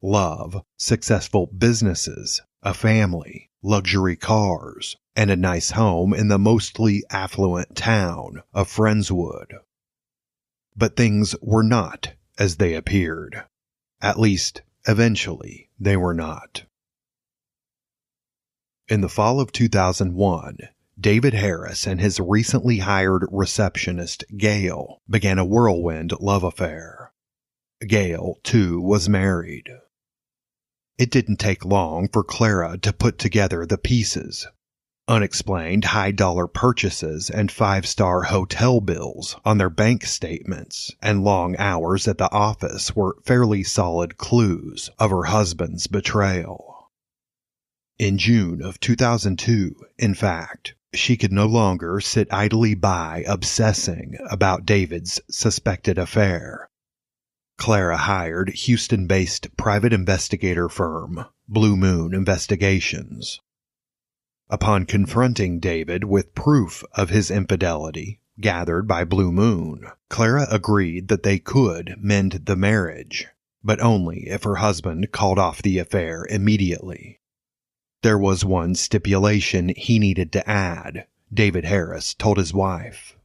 Love, successful businesses, a family, luxury cars, and a nice home in the mostly affluent town of Friendswood. But things were not as they appeared. At least, eventually, they were not. In the fall of 2001, David Harris and his recently hired receptionist, Gail, began a whirlwind love affair. Gail, too, was married. It didn't take long for Clara to put together the pieces. Unexplained high dollar purchases and five star hotel bills on their bank statements and long hours at the office were fairly solid clues of her husband's betrayal. In June of 2002, in fact, she could no longer sit idly by obsessing about David's suspected affair. Clara hired Houston based private investigator firm Blue Moon Investigations. Upon confronting David with proof of his infidelity, gathered by Blue Moon, Clara agreed that they could mend the marriage, but only if her husband called off the affair immediately. There was one stipulation he needed to add, David Harris told his wife.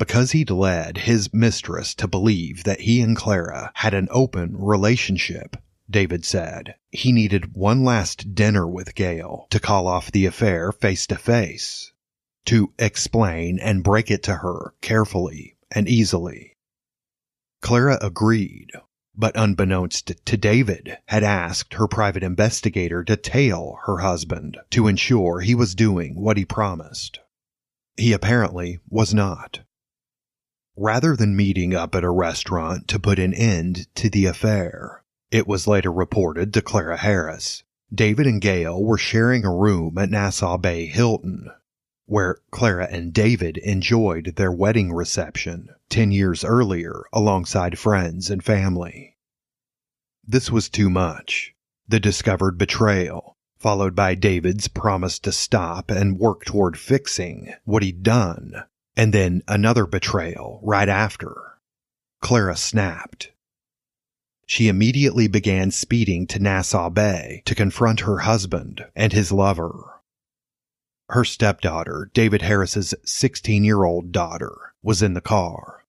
Because he'd led his mistress to believe that he and Clara had an open relationship, David said, he needed one last dinner with Gail to call off the affair face to face, to explain and break it to her carefully and easily. Clara agreed, but unbeknownst to David, had asked her private investigator to tail her husband to ensure he was doing what he promised. He apparently was not. Rather than meeting up at a restaurant to put an end to the affair, it was later reported to Clara Harris, David and Gail were sharing a room at Nassau Bay Hilton, where Clara and David enjoyed their wedding reception 10 years earlier alongside friends and family. This was too much. The discovered betrayal, followed by David's promise to stop and work toward fixing what he'd done, and then another betrayal right after. Clara snapped. She immediately began speeding to Nassau Bay to confront her husband and his lover. Her stepdaughter, David Harris's 16 year old daughter, was in the car.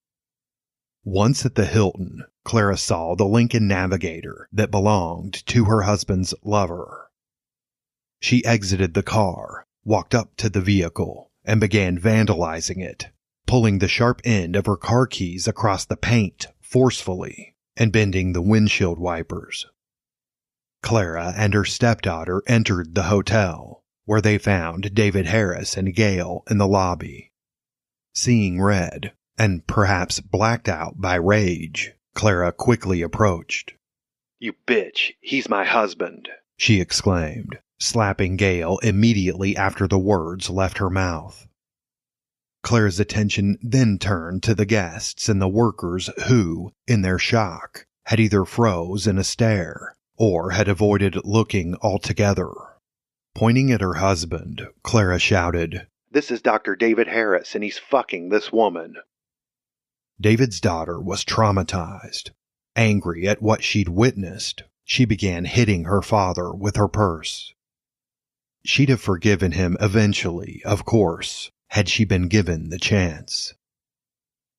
Once at the Hilton, Clara saw the Lincoln Navigator that belonged to her husband's lover. She exited the car, walked up to the vehicle, and began vandalizing it, pulling the sharp end of her car keys across the paint forcefully and bending the windshield wipers. Clara and her stepdaughter entered the hotel, where they found David Harris and Gail in the lobby. Seeing red, and perhaps blacked out by rage, Clara quickly approached. You bitch, he's my husband, she exclaimed, slapping Gail immediately after the words left her mouth. Clara's attention then turned to the guests and the workers who, in their shock, had either froze in a stare or had avoided looking altogether. Pointing at her husband, Clara shouted, This is Dr. David Harris, and he's fucking this woman. David's daughter was traumatized. Angry at what she'd witnessed, she began hitting her father with her purse. She'd have forgiven him eventually, of course, had she been given the chance.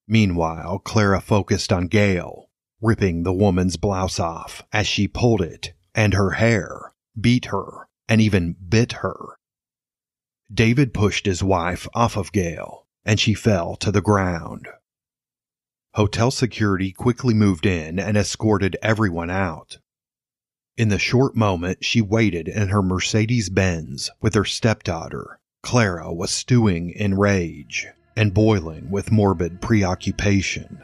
Meanwhile, Clara focused on Gail, ripping the woman's blouse off as she pulled it, and her hair, beat her, and even bit her. David pushed his wife off of Gail, and she fell to the ground. Hotel security quickly moved in and escorted everyone out. In the short moment she waited in her Mercedes Benz with her stepdaughter, Clara was stewing in rage and boiling with morbid preoccupation.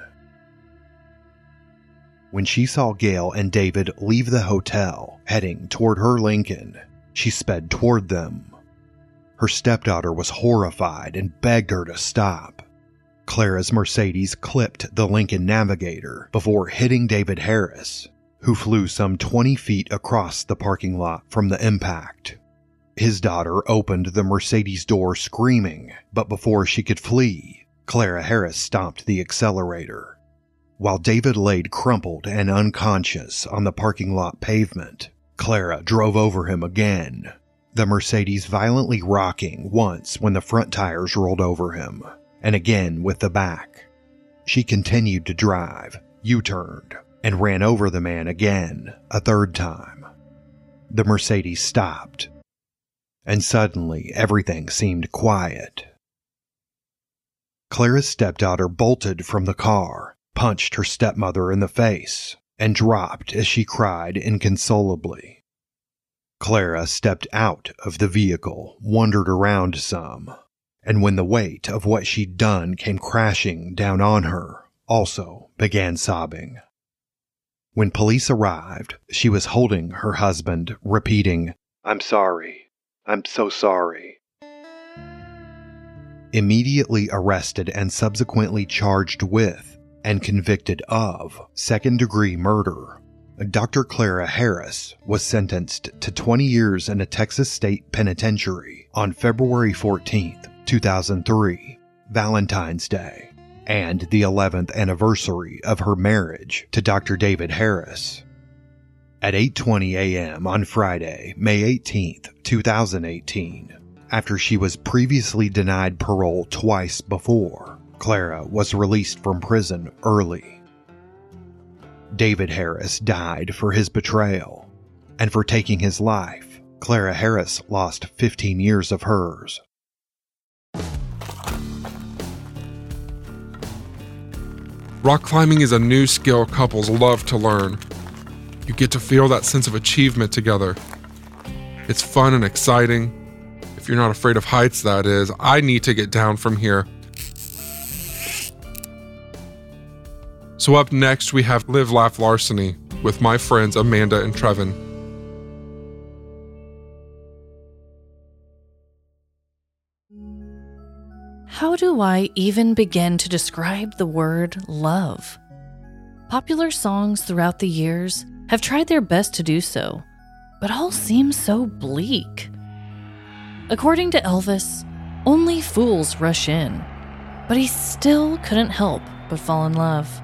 When she saw Gail and David leave the hotel, heading toward her Lincoln, she sped toward them. Her stepdaughter was horrified and begged her to stop. Clara's Mercedes clipped the Lincoln Navigator before hitting David Harris, who flew some 20 feet across the parking lot from the impact. His daughter opened the Mercedes door screaming, but before she could flee, Clara Harris stomped the accelerator. While David laid crumpled and unconscious on the parking lot pavement, Clara drove over him again, the Mercedes violently rocking once when the front tires rolled over him, and again with the back. She continued to drive, U turned, and ran over the man again, a third time. The Mercedes stopped, and suddenly everything seemed quiet. Clara's stepdaughter bolted from the car, punched her stepmother in the face, and dropped as she cried inconsolably. Clara stepped out of the vehicle, wandered around some, and when the weight of what she'd done came crashing down on her, also began sobbing. When police arrived, she was holding her husband, repeating, I'm sorry. I'm so sorry. Immediately arrested and subsequently charged with and convicted of second degree murder, Dr. Clara Harris was sentenced to 20 years in a Texas state penitentiary on February 14, 2003, Valentine's Day, and the 11th anniversary of her marriage to Dr. David Harris. At 8:20 a.m. on Friday, May 18th, 2018, after she was previously denied parole twice before, Clara was released from prison early. David Harris died for his betrayal, and for taking his life, Clara Harris lost 15 years of hers. Rock climbing is a new skill couples love to learn. You get to feel that sense of achievement together. It's fun and exciting. If you're not afraid of heights, that is. I need to get down from here. So, up next, we have Live Laugh Larceny with my friends Amanda and Trevin. How do I even begin to describe the word love? Popular songs throughout the years have tried their best to do so, but all seem so bleak. According to Elvis, only fools rush in, but he still couldn't help but fall in love.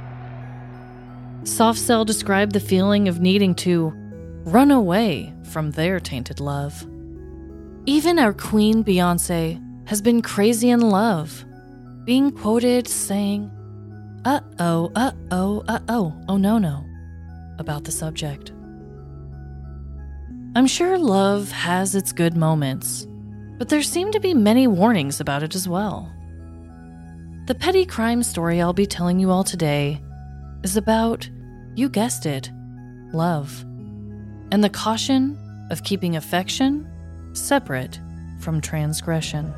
Soft Cell described the feeling of needing to run away from their tainted love. Even our queen Beyonce has been crazy in love, being quoted saying, uh oh, uh oh, uh oh, oh no, no, about the subject. I'm sure love has its good moments, but there seem to be many warnings about it as well. The petty crime story I'll be telling you all today is about, you guessed it, love, and the caution of keeping affection separate from transgression.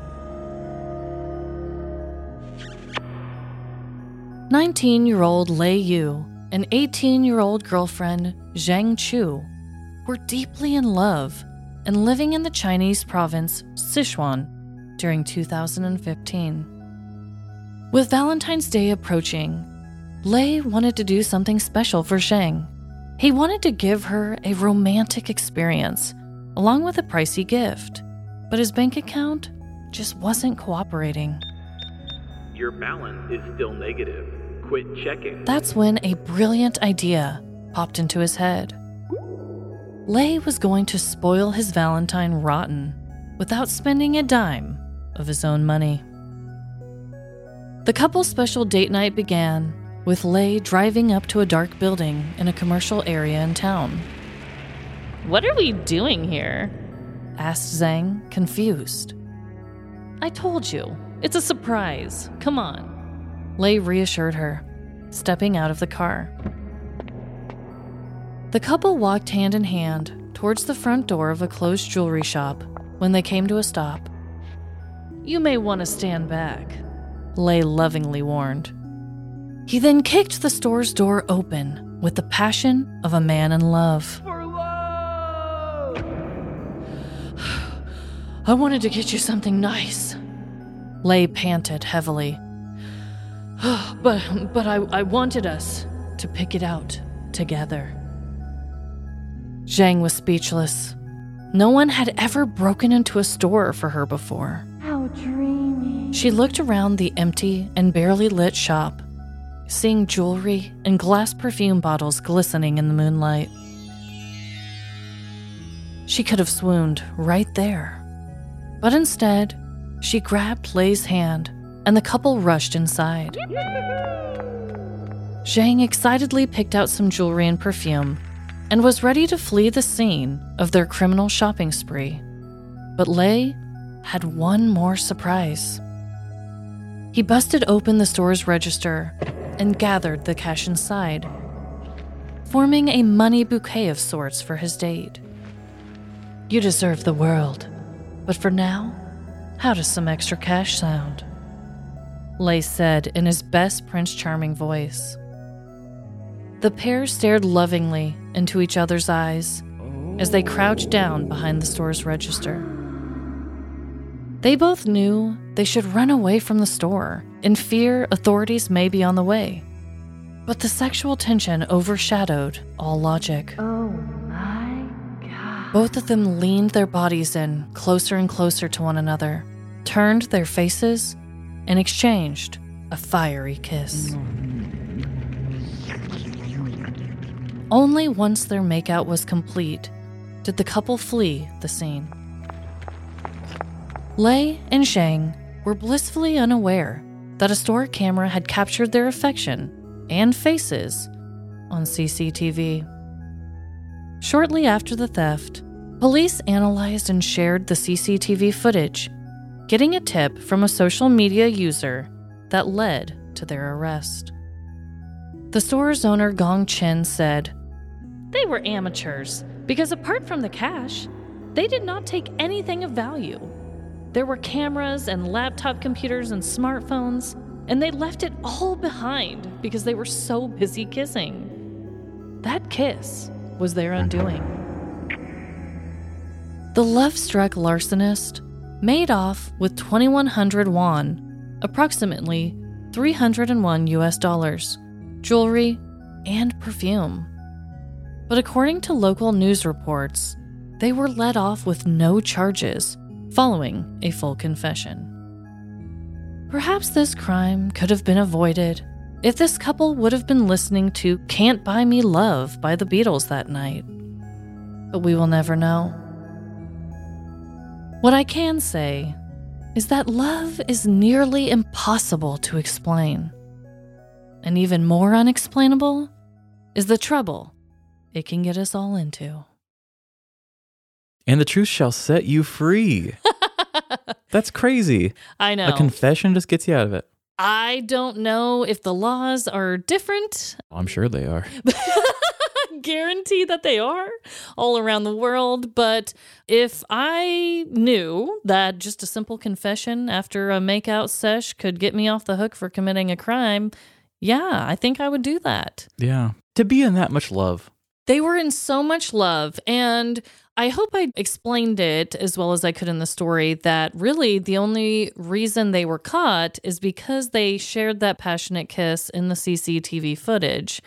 19 year old Lei Yu and 18 year old girlfriend Zhang Chu were deeply in love and living in the Chinese province Sichuan during 2015. With Valentine's Day approaching, Lei wanted to do something special for Zhang. He wanted to give her a romantic experience along with a pricey gift, but his bank account just wasn't cooperating. Your balance is still negative. Quit checking. That's when a brilliant idea popped into his head. Lei was going to spoil his Valentine rotten without spending a dime of his own money. The couple's special date night began with Lei driving up to a dark building in a commercial area in town. What are we doing here? asked Zhang, confused. I told you, it's a surprise. Come on. Lei reassured her, stepping out of the car. The couple walked hand in hand towards the front door of a closed jewelry shop when they came to a stop. You may want to stand back, Lei lovingly warned. He then kicked the store's door open with the passion of a man in love. (sighs) I wanted to get you something nice. Lei panted heavily. (sighs) but but I, I wanted us to pick it out together. Zhang was speechless. No one had ever broken into a store for her before. How dreamy. She looked around the empty and barely lit shop, seeing jewelry and glass perfume bottles glistening in the moonlight. She could have swooned right there. But instead, she grabbed Lei's hand and the couple rushed inside. (laughs) Zhang excitedly picked out some jewelry and perfume and was ready to flee the scene of their criminal shopping spree. But Lei had one more surprise. He busted open the store's register and gathered the cash inside, forming a money bouquet of sorts for his date. You deserve the world, but for now, how does some extra cash sound? Lei said in his best Prince Charming voice. The pair stared lovingly into each other's eyes as they crouched down behind the store's register. They both knew they should run away from the store in fear authorities may be on the way. But the sexual tension overshadowed all logic. Oh. Both of them leaned their bodies in closer and closer to one another, turned their faces, and exchanged a fiery kiss. Only once their makeout was complete did the couple flee the scene. Lei and Zhang were blissfully unaware that a store camera had captured their affection and faces on CCTV. Shortly after the theft, police analyzed and shared the CCTV footage, getting a tip from a social media user that led to their arrest. The store's owner Gong Chen said, They were amateurs because apart from the cash, they did not take anything of value. There were cameras and laptop computers and smartphones, and they left it all behind because they were so busy kissing. That kiss was their undoing. The love struck larcenist made off with 2,100 yuan, approximately 301 US dollars, jewelry, and perfume. But according to local news reports, they were let off with no charges following a full confession. Perhaps this crime could have been avoided if this couple would have been listening to Can't Buy Me Love by the Beatles that night. But we will never know. What I can say is that love is nearly impossible to explain. And even more unexplainable is the trouble it can get us all into. And the truth shall set you free. (laughs) That's crazy. I know. A confession just gets you out of it. I don't know if the laws are different. I'm sure they are. (laughs) Guarantee that they are all around the world. But if I knew that just a simple confession after a makeout sesh could get me off the hook for committing a crime, yeah, I think I would do that. Yeah. To be in that much love. They were in so much love. And I hope I explained it as well as I could in the story that really the only reason they were caught is because they shared that passionate kiss in the CCTV footage.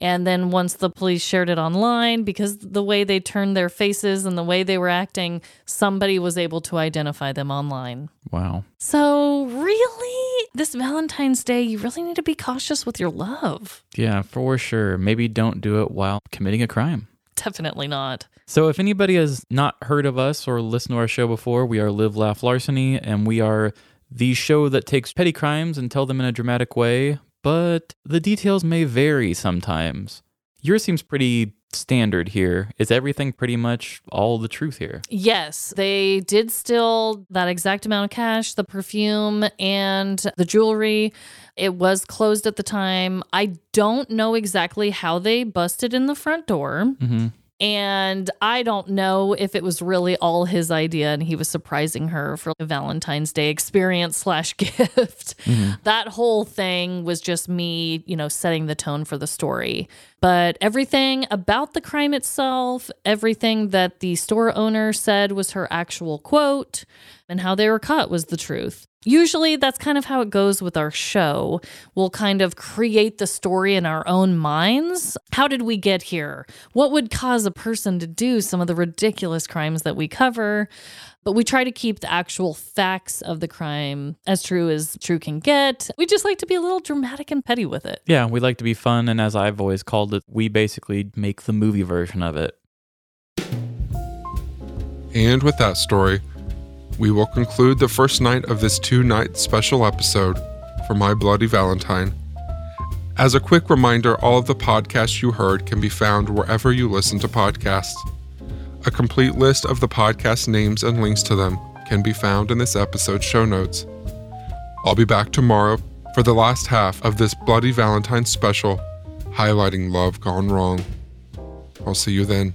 And then once the police shared it online, because the way they turned their faces and the way they were acting, somebody was able to identify them online. Wow. So, really, this Valentine's Day, you really need to be cautious with your love. Yeah, for sure. Maybe don't do it while committing a crime. Definitely not. So, if anybody has not heard of us or listened to our show before, we are Live Laugh Larceny, and we are the show that takes petty crimes and tell them in a dramatic way, but the details may vary sometimes. Yours seems pretty standard here. Is everything pretty much all the truth here? Yes, they did steal that exact amount of cash, the perfume, and the jewelry. It was closed at the time. I don't know exactly how they busted in the front door. Mm-hmm. And I don't know if it was really all his idea and he was surprising her for a Valentine's Day experience slash (laughs) gift. Mm-hmm. That whole thing was just me, you know, setting the tone for the story. But everything about the crime itself, everything that the store owner said was her actual quote, and how they were caught was the truth. Usually, that's kind of how it goes with our show. We'll kind of create the story in our own minds. How did we get here? What would cause a person to do some of the ridiculous crimes that we cover? But we try to keep the actual facts of the crime as true as true can get. We just like to be a little dramatic and petty with it. Yeah, we like to be fun, and as I've always called it, we basically make the movie version of it. And with that story, we will conclude the first night of this two night special episode for My Bloody Valentine. As a quick reminder, all of the podcasts you heard can be found wherever you listen to podcasts. A complete list of the podcast names and links to them can be found in this episode's show notes. I'll be back tomorrow for the last half of this Bloody Valentine special highlighting love gone wrong. I'll see you then.